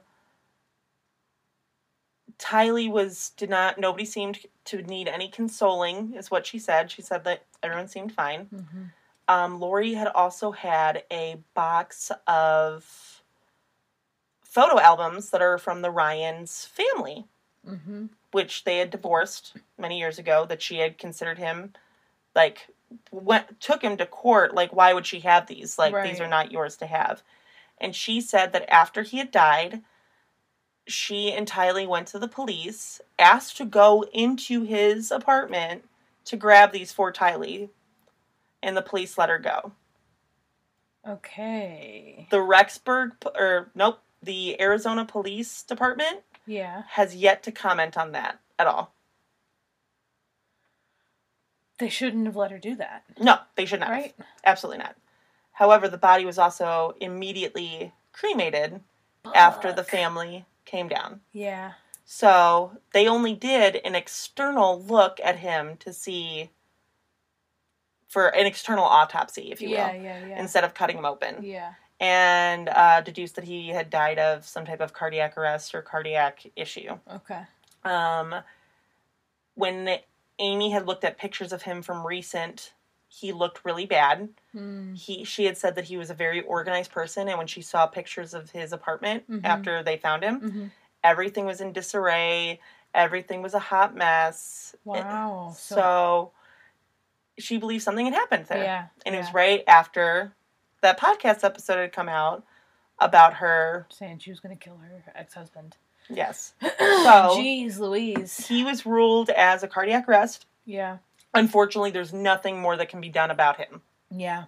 Tylee was did not. Nobody seemed to need any consoling, is what she said. She said that everyone seemed fine. Mm-hmm. Um, Lori had also had a box of photo albums that are from the Ryans family, Mm-hmm. which they had divorced many years ago. That she had considered him, like, went took him to court. Like, why would she have these? Like, these are not yours to have. And she said that after he had died, she and Tylee went to the police, asked to go into his apartment to grab these for Tylee, and the police let her go. Okay. The Rexburg, or nope, the Arizona Police Department Yeah. has yet to comment on that at all. They shouldn't have let her do that. No, they should not. have. Right? Absolutely not. However, the body was also immediately cremated after the family came down. Yeah. So they only did an external look at him to see for an external autopsy, if you yeah, will, yeah, yeah. instead of cutting him open, yeah. and uh, deduced that he had died of some type of cardiac arrest or cardiac issue. Okay. Um, when Amy had looked at pictures of him from recent, he looked really bad. Mm. He she had said that he was a very organized person, and when she saw pictures of his apartment Mhm. after they found him, hmm everything was in disarray. Everything was a hot mess. Wow. So, she believed something had happened there, yeah. and it was right after that podcast episode had come out about her. saying she was going to kill her ex-husband. Yes, Jeez, Louise. he was ruled as a cardiac arrest. Yeah. Unfortunately, there's nothing more that can be done about him. Yeah.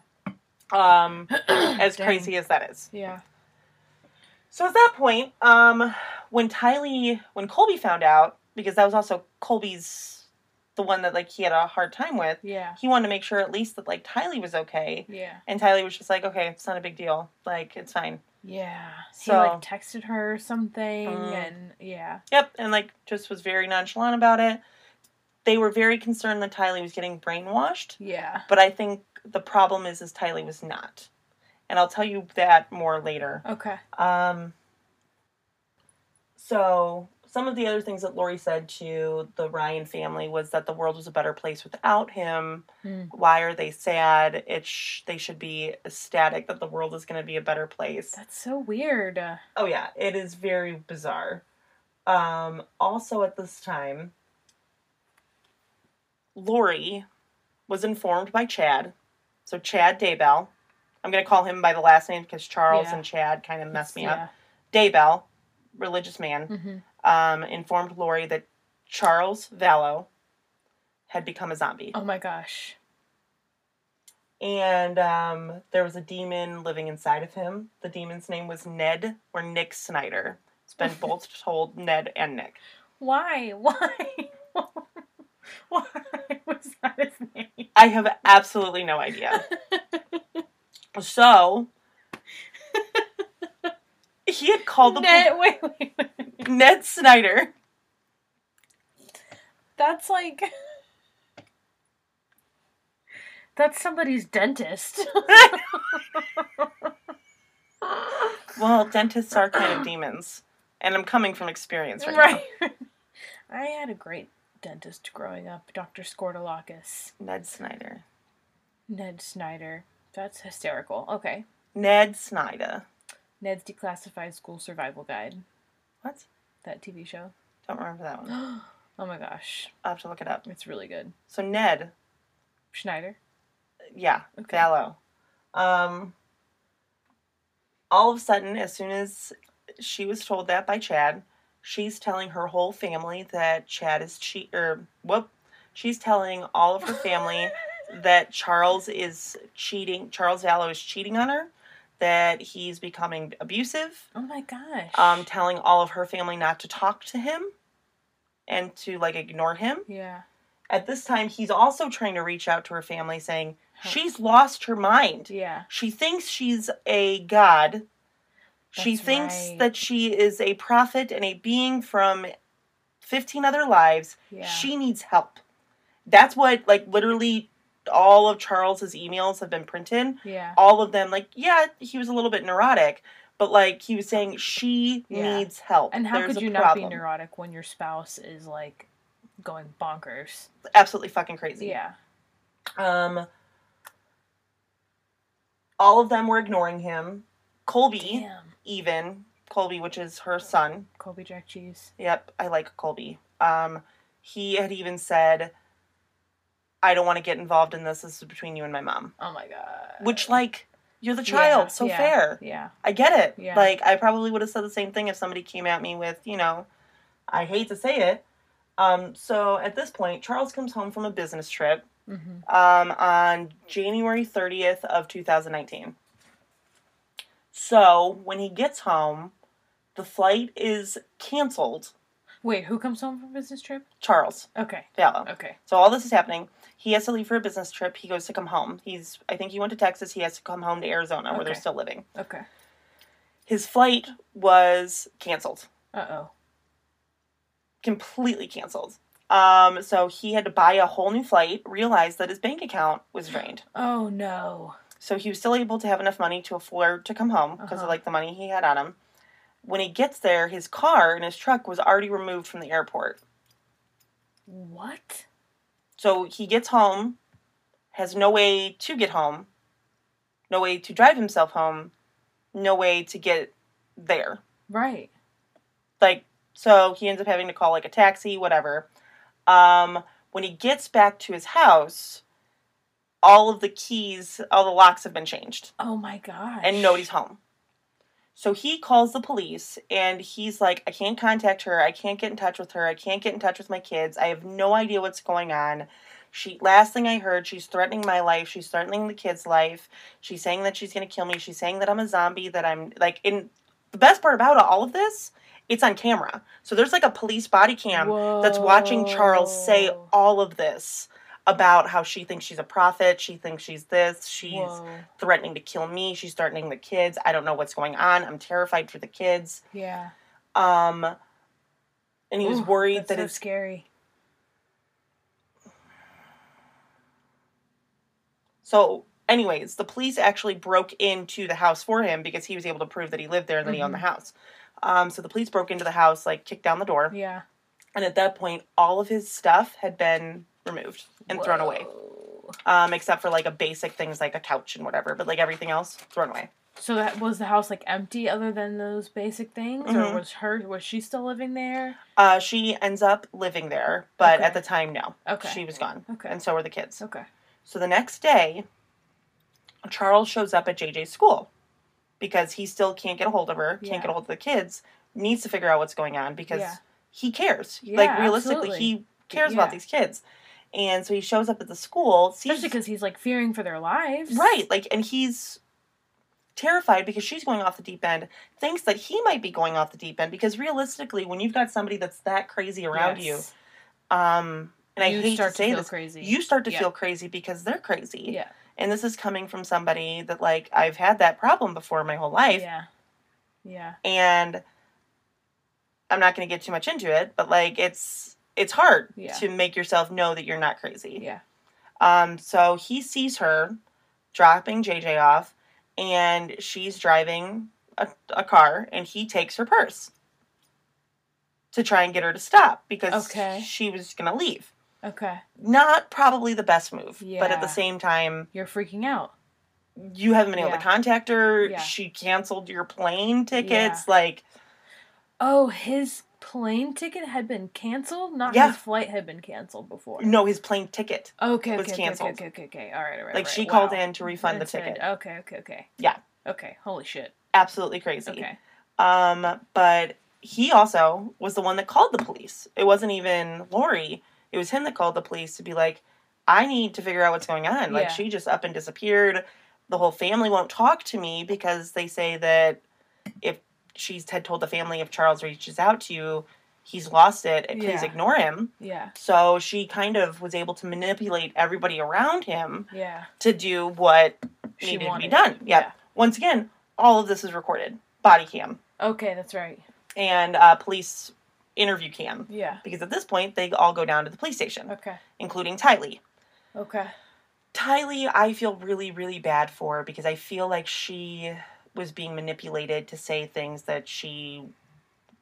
Um, as Dang. crazy as that is. Yeah. So at that point, um, when Tylee, when Colby found out, because that was also Colby's, the one that like he had a hard time with, Yeah. he wanted to make sure at least that like Tylee was okay. Yeah. And Tylee was just like, okay, it's not a big deal. Like, it's fine. Yeah. So, He like texted her something Mm. and yeah. Yep. And like, just was very nonchalant about it. They were very concerned that Tylee was getting brainwashed. Yeah. But I think the problem is, is Tylee was not. And I'll tell you that more later. Okay. Um, so some of the other things that Lori said to the Ryan family was that the world was a better place without him. Hmm. Why are they sad? It sh- they should be ecstatic that the world is going to be a better place. That's so weird. Oh yeah, it is very bizarre. Um, also at this time, Lori was informed by Chad. So Chad Daybell. I'm gonna call him by the last name because Charles Yeah. and Chad kind of messed me up. yeah. Daybell, religious man, hmm um, informed Lori that Charles Vallow had become a zombie. Oh my gosh. And um, there was a demon living inside of him. The demon's name was Ned or Nick Snyder. It's been both told Ned and Nick. Why? Why? Why was that his name? I have absolutely no idea. So he had called the Ned, wait, wait, wait. Ned Snyder. That's like. That's somebody's dentist. Well, dentists are kind of demons, and I'm coming from experience right, right. I had a great dentist growing up, Dr. Scortolakis. Ned Snyder. Ned Snyder. That's hysterical. Okay. Ned Snyder. Ned's Declassified School Survival Guide. What? That TV show. Don't remember that one. oh my gosh. I'll have to look it up. It's really good. So Ned, Schneider. yeah, Okay. Vallow. Um, all of a sudden, as soon as she was told that by Chad, she's telling her whole family that Chad is cheat or whoop. She's telling all of her family that Charles is cheating. Charles Vallow is cheating on her. That he's becoming abusive. Oh my gosh. Um, telling all of her family not to talk to him, and to like ignore him. yeah. At this time, he's also trying to reach out to her family, saying she's lost her mind. Yeah. She thinks she's a god. She thinks right. that she is a prophet and a being from 15 other lives. Yeah. She needs help. That's what, like, literally all of Charles's emails have been printed. Yeah. All of them, like, yeah, he was a little bit neurotic, but, like, he was saying she Yeah. needs help. And how There's could you not be neurotic when your spouse is like going bonkers? Absolutely fucking crazy. Yeah. Um, all of them were ignoring him. Colby, Damn. even Colby, which is her son. Colby Jack Cheese. Yep, I like Colby. Um, he had even said, "I don't want to get involved in this. This is between you and my mom." Oh my god. Which, like, you're the child, Yeah, so yeah, fair. Yeah. I get it. Yeah. Like, I probably would have said the same thing if somebody came at me with, you know, I hate to say it. Um, so at this point, Charles comes home from a business trip Mm-hmm. um, on January 30th of 2019. So when he gets home, the flight is canceled. Wait, who comes home from business trip? Charles Okay. Vallow. Okay. So all this is happening. He has to leave for a business trip. He goes to come home. He's I think he went to Texas. He has to come home to Arizona where they're still living. Okay. His flight was canceled. Uh oh. Completely canceled. Um, so he had to buy a whole new flight, realized that his bank account was drained. Oh no. So he was still able to have enough money to afford to come home because Uh-huh. of like the money he had on him. When he gets there, his car and his truck was already removed from the airport. What? So he gets home, has no way to get home, no way to drive himself home, no way to get there. Right. Like so he ends up having to call like a taxi, whatever. Um when he gets back to his house, all of the keys, all the locks have been changed. Oh my god. and nobody's home. So he calls the police and he's like, I can't contact her. I can't get in touch with her. I can't get in touch with my kids. I have no idea what's going on. She last thing I heard, she's threatening my life. She's threatening the kid's life. She's saying that she's gonna kill me. She's saying that I'm a zombie, that I'm like in the best part about all of this, it's on camera. So there's like a police body cam that's watching Charles say all of this about how she thinks she's a prophet, she thinks she's this, she's Whoa. threatening to kill me. She's threatening the kids. I don't know what's going on. I'm terrified for the kids. Yeah. Um, and he was Ooh, worried that's that so his scary. so. Anyways, the police actually broke into the house for him because he was able to prove that he lived there and that he owned the Mhm. house. Um, so the police broke into the house, like kicked down the door, Yeah. and at that point, all of his stuff had been removed and thrown away, um, except for like a basic things like a couch and whatever. But like everything else, thrown away. So that was the house like empty other than those basic things, Mhm. or was her was she still living there? Uh, she ends up living there, but Okay. at the time, no. Okay. She was gone. Okay. And so were the kids. Okay. So the next day, Charles shows up at JJ's school because he still can't get a hold of her, can't Yeah. get a hold of the kids, needs to figure out what's going on because Yeah. he cares. Yeah, like realistically, absolutely. he cares about these kids. And so he shows up at the school, sees Especially because he's like fearing for their lives. right, like and he's terrified because she's going off the deep end, thinks that he might be going off the deep end because realistically, when you've got somebody that's that crazy around Yes. you, um and I hate start to say feel this, crazy. you start to Yeah. feel crazy because they're crazy. yeah. And this is coming from somebody that like I've had that problem before my whole life Yeah. Yeah. and I'm not going to get too much into it, but like it's it's hard Yeah. to make yourself know that you're not crazy. Yeah. Um so he sees her dropping JJ off and she's driving a, a car and he takes her purse to try and get her to stop because Okay. she was going to leave. Okay. Not probably the best move, but at the same time You're freaking out. you haven't been able Yeah. to contact her. Yeah. She canceled your plane tickets. Yeah. Like, Oh, his plane ticket had been canceled. Not Yeah. his flight had been canceled before. no, his plane ticket. Okay. was Okay. Okay, canceled. Okay. Okay. Okay. All right. All right. Like, all she right. called in to refund the And said, ticket. Okay. Okay. Okay. Yeah. Okay. Holy shit. Absolutely crazy. Okay. Um, but he also was the one that called the police. It wasn't even Lori. It was him that called the police to be like, I need to figure out what's going on. Like Yeah. she just up and disappeared. The whole family won't talk to me because they say that if she's had told the family if Charles reaches out to you, he's lost it. and Please Yeah. ignore him. Yeah. So she kind of was able to manipulate everybody around him Yeah. to do what She needed to be done. Yep. Yeah. Once again, all of this is recorded. Body cam Okay, that's right. and uh, police interview cam. Yeah. Because at this point, they all go down to the police station, Okay. including Tylee. Okay. Tylee, I feel really, really bad for because I feel like she was being manipulated to say things that she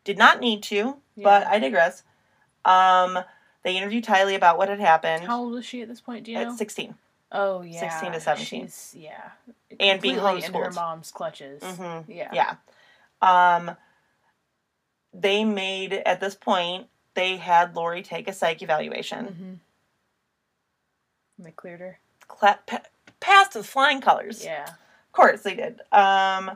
did not need to, but I digress. Um, they interviewed Tylee about what had happened How old is she at this point? Do you know? at 16. oh yeah. 16 to 17. She's, yeah. And being Completely in her mom's clutches. Mm-hmm. Yeah. Yeah. Um, they made, at this point, they had Lori take a psych evaluation. Mm-hmm. They cleared her. Cla- pa- passed with flying colors. Yeah. Of course they did. Um,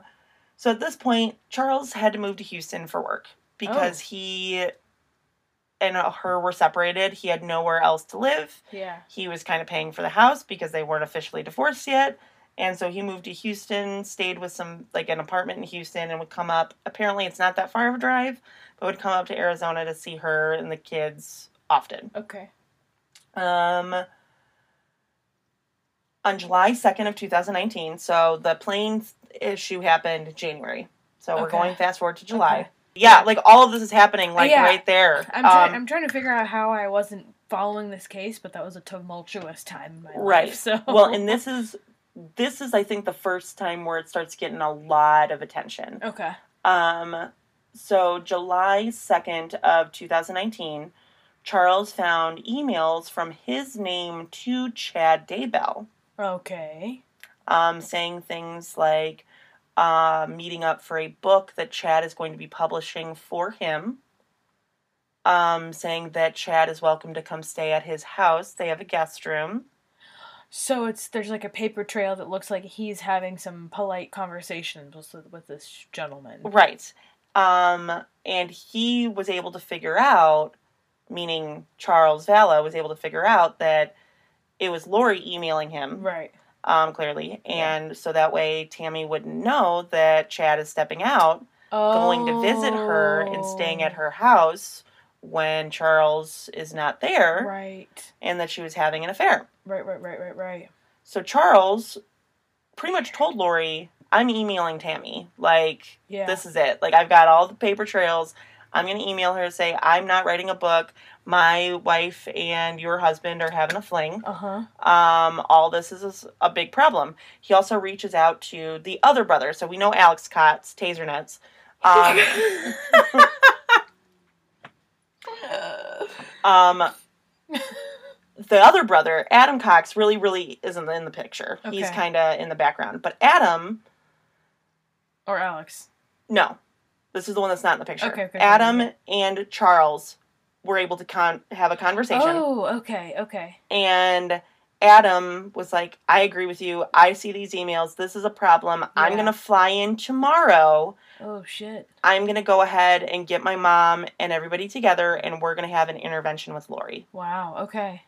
so at this point, Charles had to move to Houston for work because Oh. he and her were separated. He had nowhere else to live. Yeah. He was kind of paying for the house because they weren't officially divorced yet. And so he moved to Houston, stayed with some, like an apartment in Houston, and would come up. Apparently, it's not that far of a drive, but would come up to Arizona to see her and the kids often. Okay. Um, on July 2nd of 2019, so the plane issue happened January. So we're going fast forward to July. Okay. Yeah, like all of this is happening like Yeah. right there. I'm, try- Um, I'm trying to figure out how I wasn't following this case, but that was a tumultuous time in my Right. life. So well, and this is this is I think the first time where it starts getting a lot of attention. okay. Um, so July 2nd of 2019, Charles found emails from his name to Chad Daybell. Okay. um, saying things like uh, meeting up for a book that Chad is going to be publishing for him. Um, saying that Chad is welcome to come stay at his house. They have a guest room. So it's there's like a paper trail that looks like he's having some polite conversations with with this gentleman. Right. Um, and he was able to figure out, meaning Charles Vallow was able to figure out that it was Lori emailing him. Right. Um, clearly. And so that way Tammy wouldn't know that Chad is stepping out going to visit her and staying at her house when Charles is not there Right. and that she was having an affair. Right. Right. Right. Right. Right. So Charles pretty much told Lori, I'm emailing Tammy. Like, Yeah. this is it. Like, I've got all the paper trails. I'm going to email her and say, I'm not writing a book. My wife and your husband are having a fling. Uh huh. Um, all this is a big problem. He also reaches out to the other brother. So we know Alex Cox taser nuts. Um, um, the other brother, Adam Cox, really, really isn't in the picture. He's kind of in the background. But Adam, or Alex. no, this is the one that's not in the picture. Okay, okay, Adam okay. and Charles were able to con- have a conversation. Oh. Okay. Okay. and Adam was like, I agree with you. I see these emails. This is a problem. I'm going to fly in tomorrow. Oh shit. I'm going to go ahead and get my mom and everybody together, and we're going to have an intervention with Lori. Wow. Okay.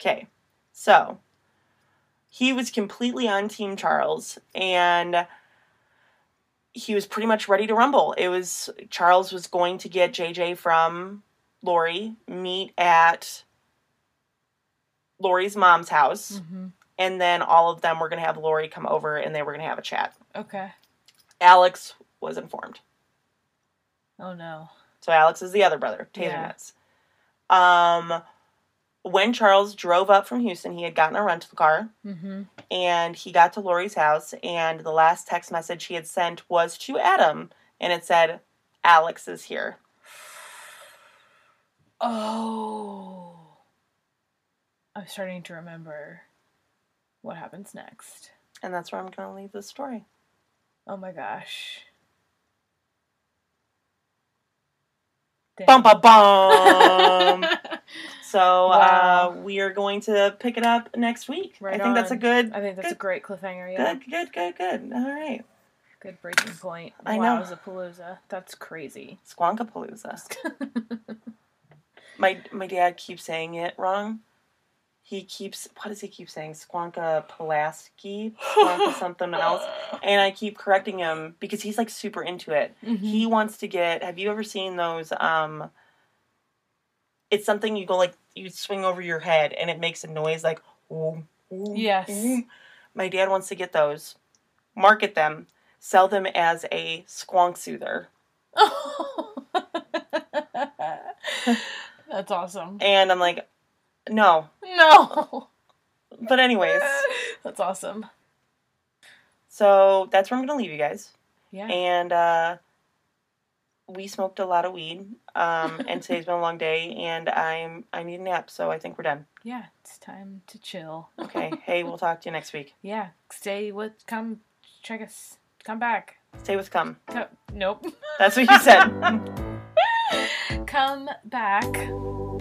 Okay. So he was completely on Team Charles, and he was pretty much ready to rumble. It was Charles was going to get JJ from Lori, meet at Lori's mom's house. Mm-hmm. and then all of them were going to have Lori come over and they were going to have a chat. Okay. Alex was informed. Oh no. So Alex is the other brother, Taylor Yeah. Nuts. Um, when Charles drove up from Houston, he had gotten a rental car Mm-hmm. and he got to Lori's house and the last text message he had sent was to Adam and it said, Alex is here. Oh. I'm starting to remember what happens next. And that's where I'm going to leave this story. Oh my gosh. Bum bum bum. so Wow. uh, we are going to pick it up next week. Right I think that's a good, I think that's a great cliffhanger. Yeah. good, good, good, good. All right. Good breaking point. I know. Wowzapalooza. That's crazy. Squonkapalooza. My my dad keeps saying it wrong. He keeps what does he keep saying? Squonka Pulaski, Squonka something else, and I keep correcting him because he's like super into it. Mhm. He wants to get. Have you ever seen those? Um, it's something you go like you swing over your head and it makes a noise like. Ooh, ooh, Yes. ooh. My dad wants to get those, market them, sell them as a squonk soother, That's awesome. and I'm like, no. No. But anyways, That's awesome. so that's where I'm gonna leave you guys. Yeah. and uh, we smoked a lot of weed. Um, and today's been a long day, and I'm I need a nap, so I think we're done. Yeah, it's time to chill. Okay. hey, we'll talk to you next week. Yeah, stay with. Come check us. Come back. Stay with Come. Co- nope. That's what you said. Come back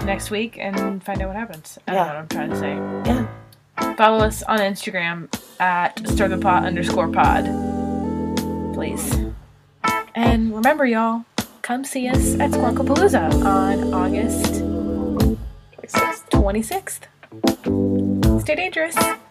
next week and find out what happens. I Yeah. don't know what I'm trying to say. yeah. Follow us on Instagram at stirthepot underscore pod. Please. And remember, y'all, come see us at Squonkapalooza on August 26th. Stay dangerous.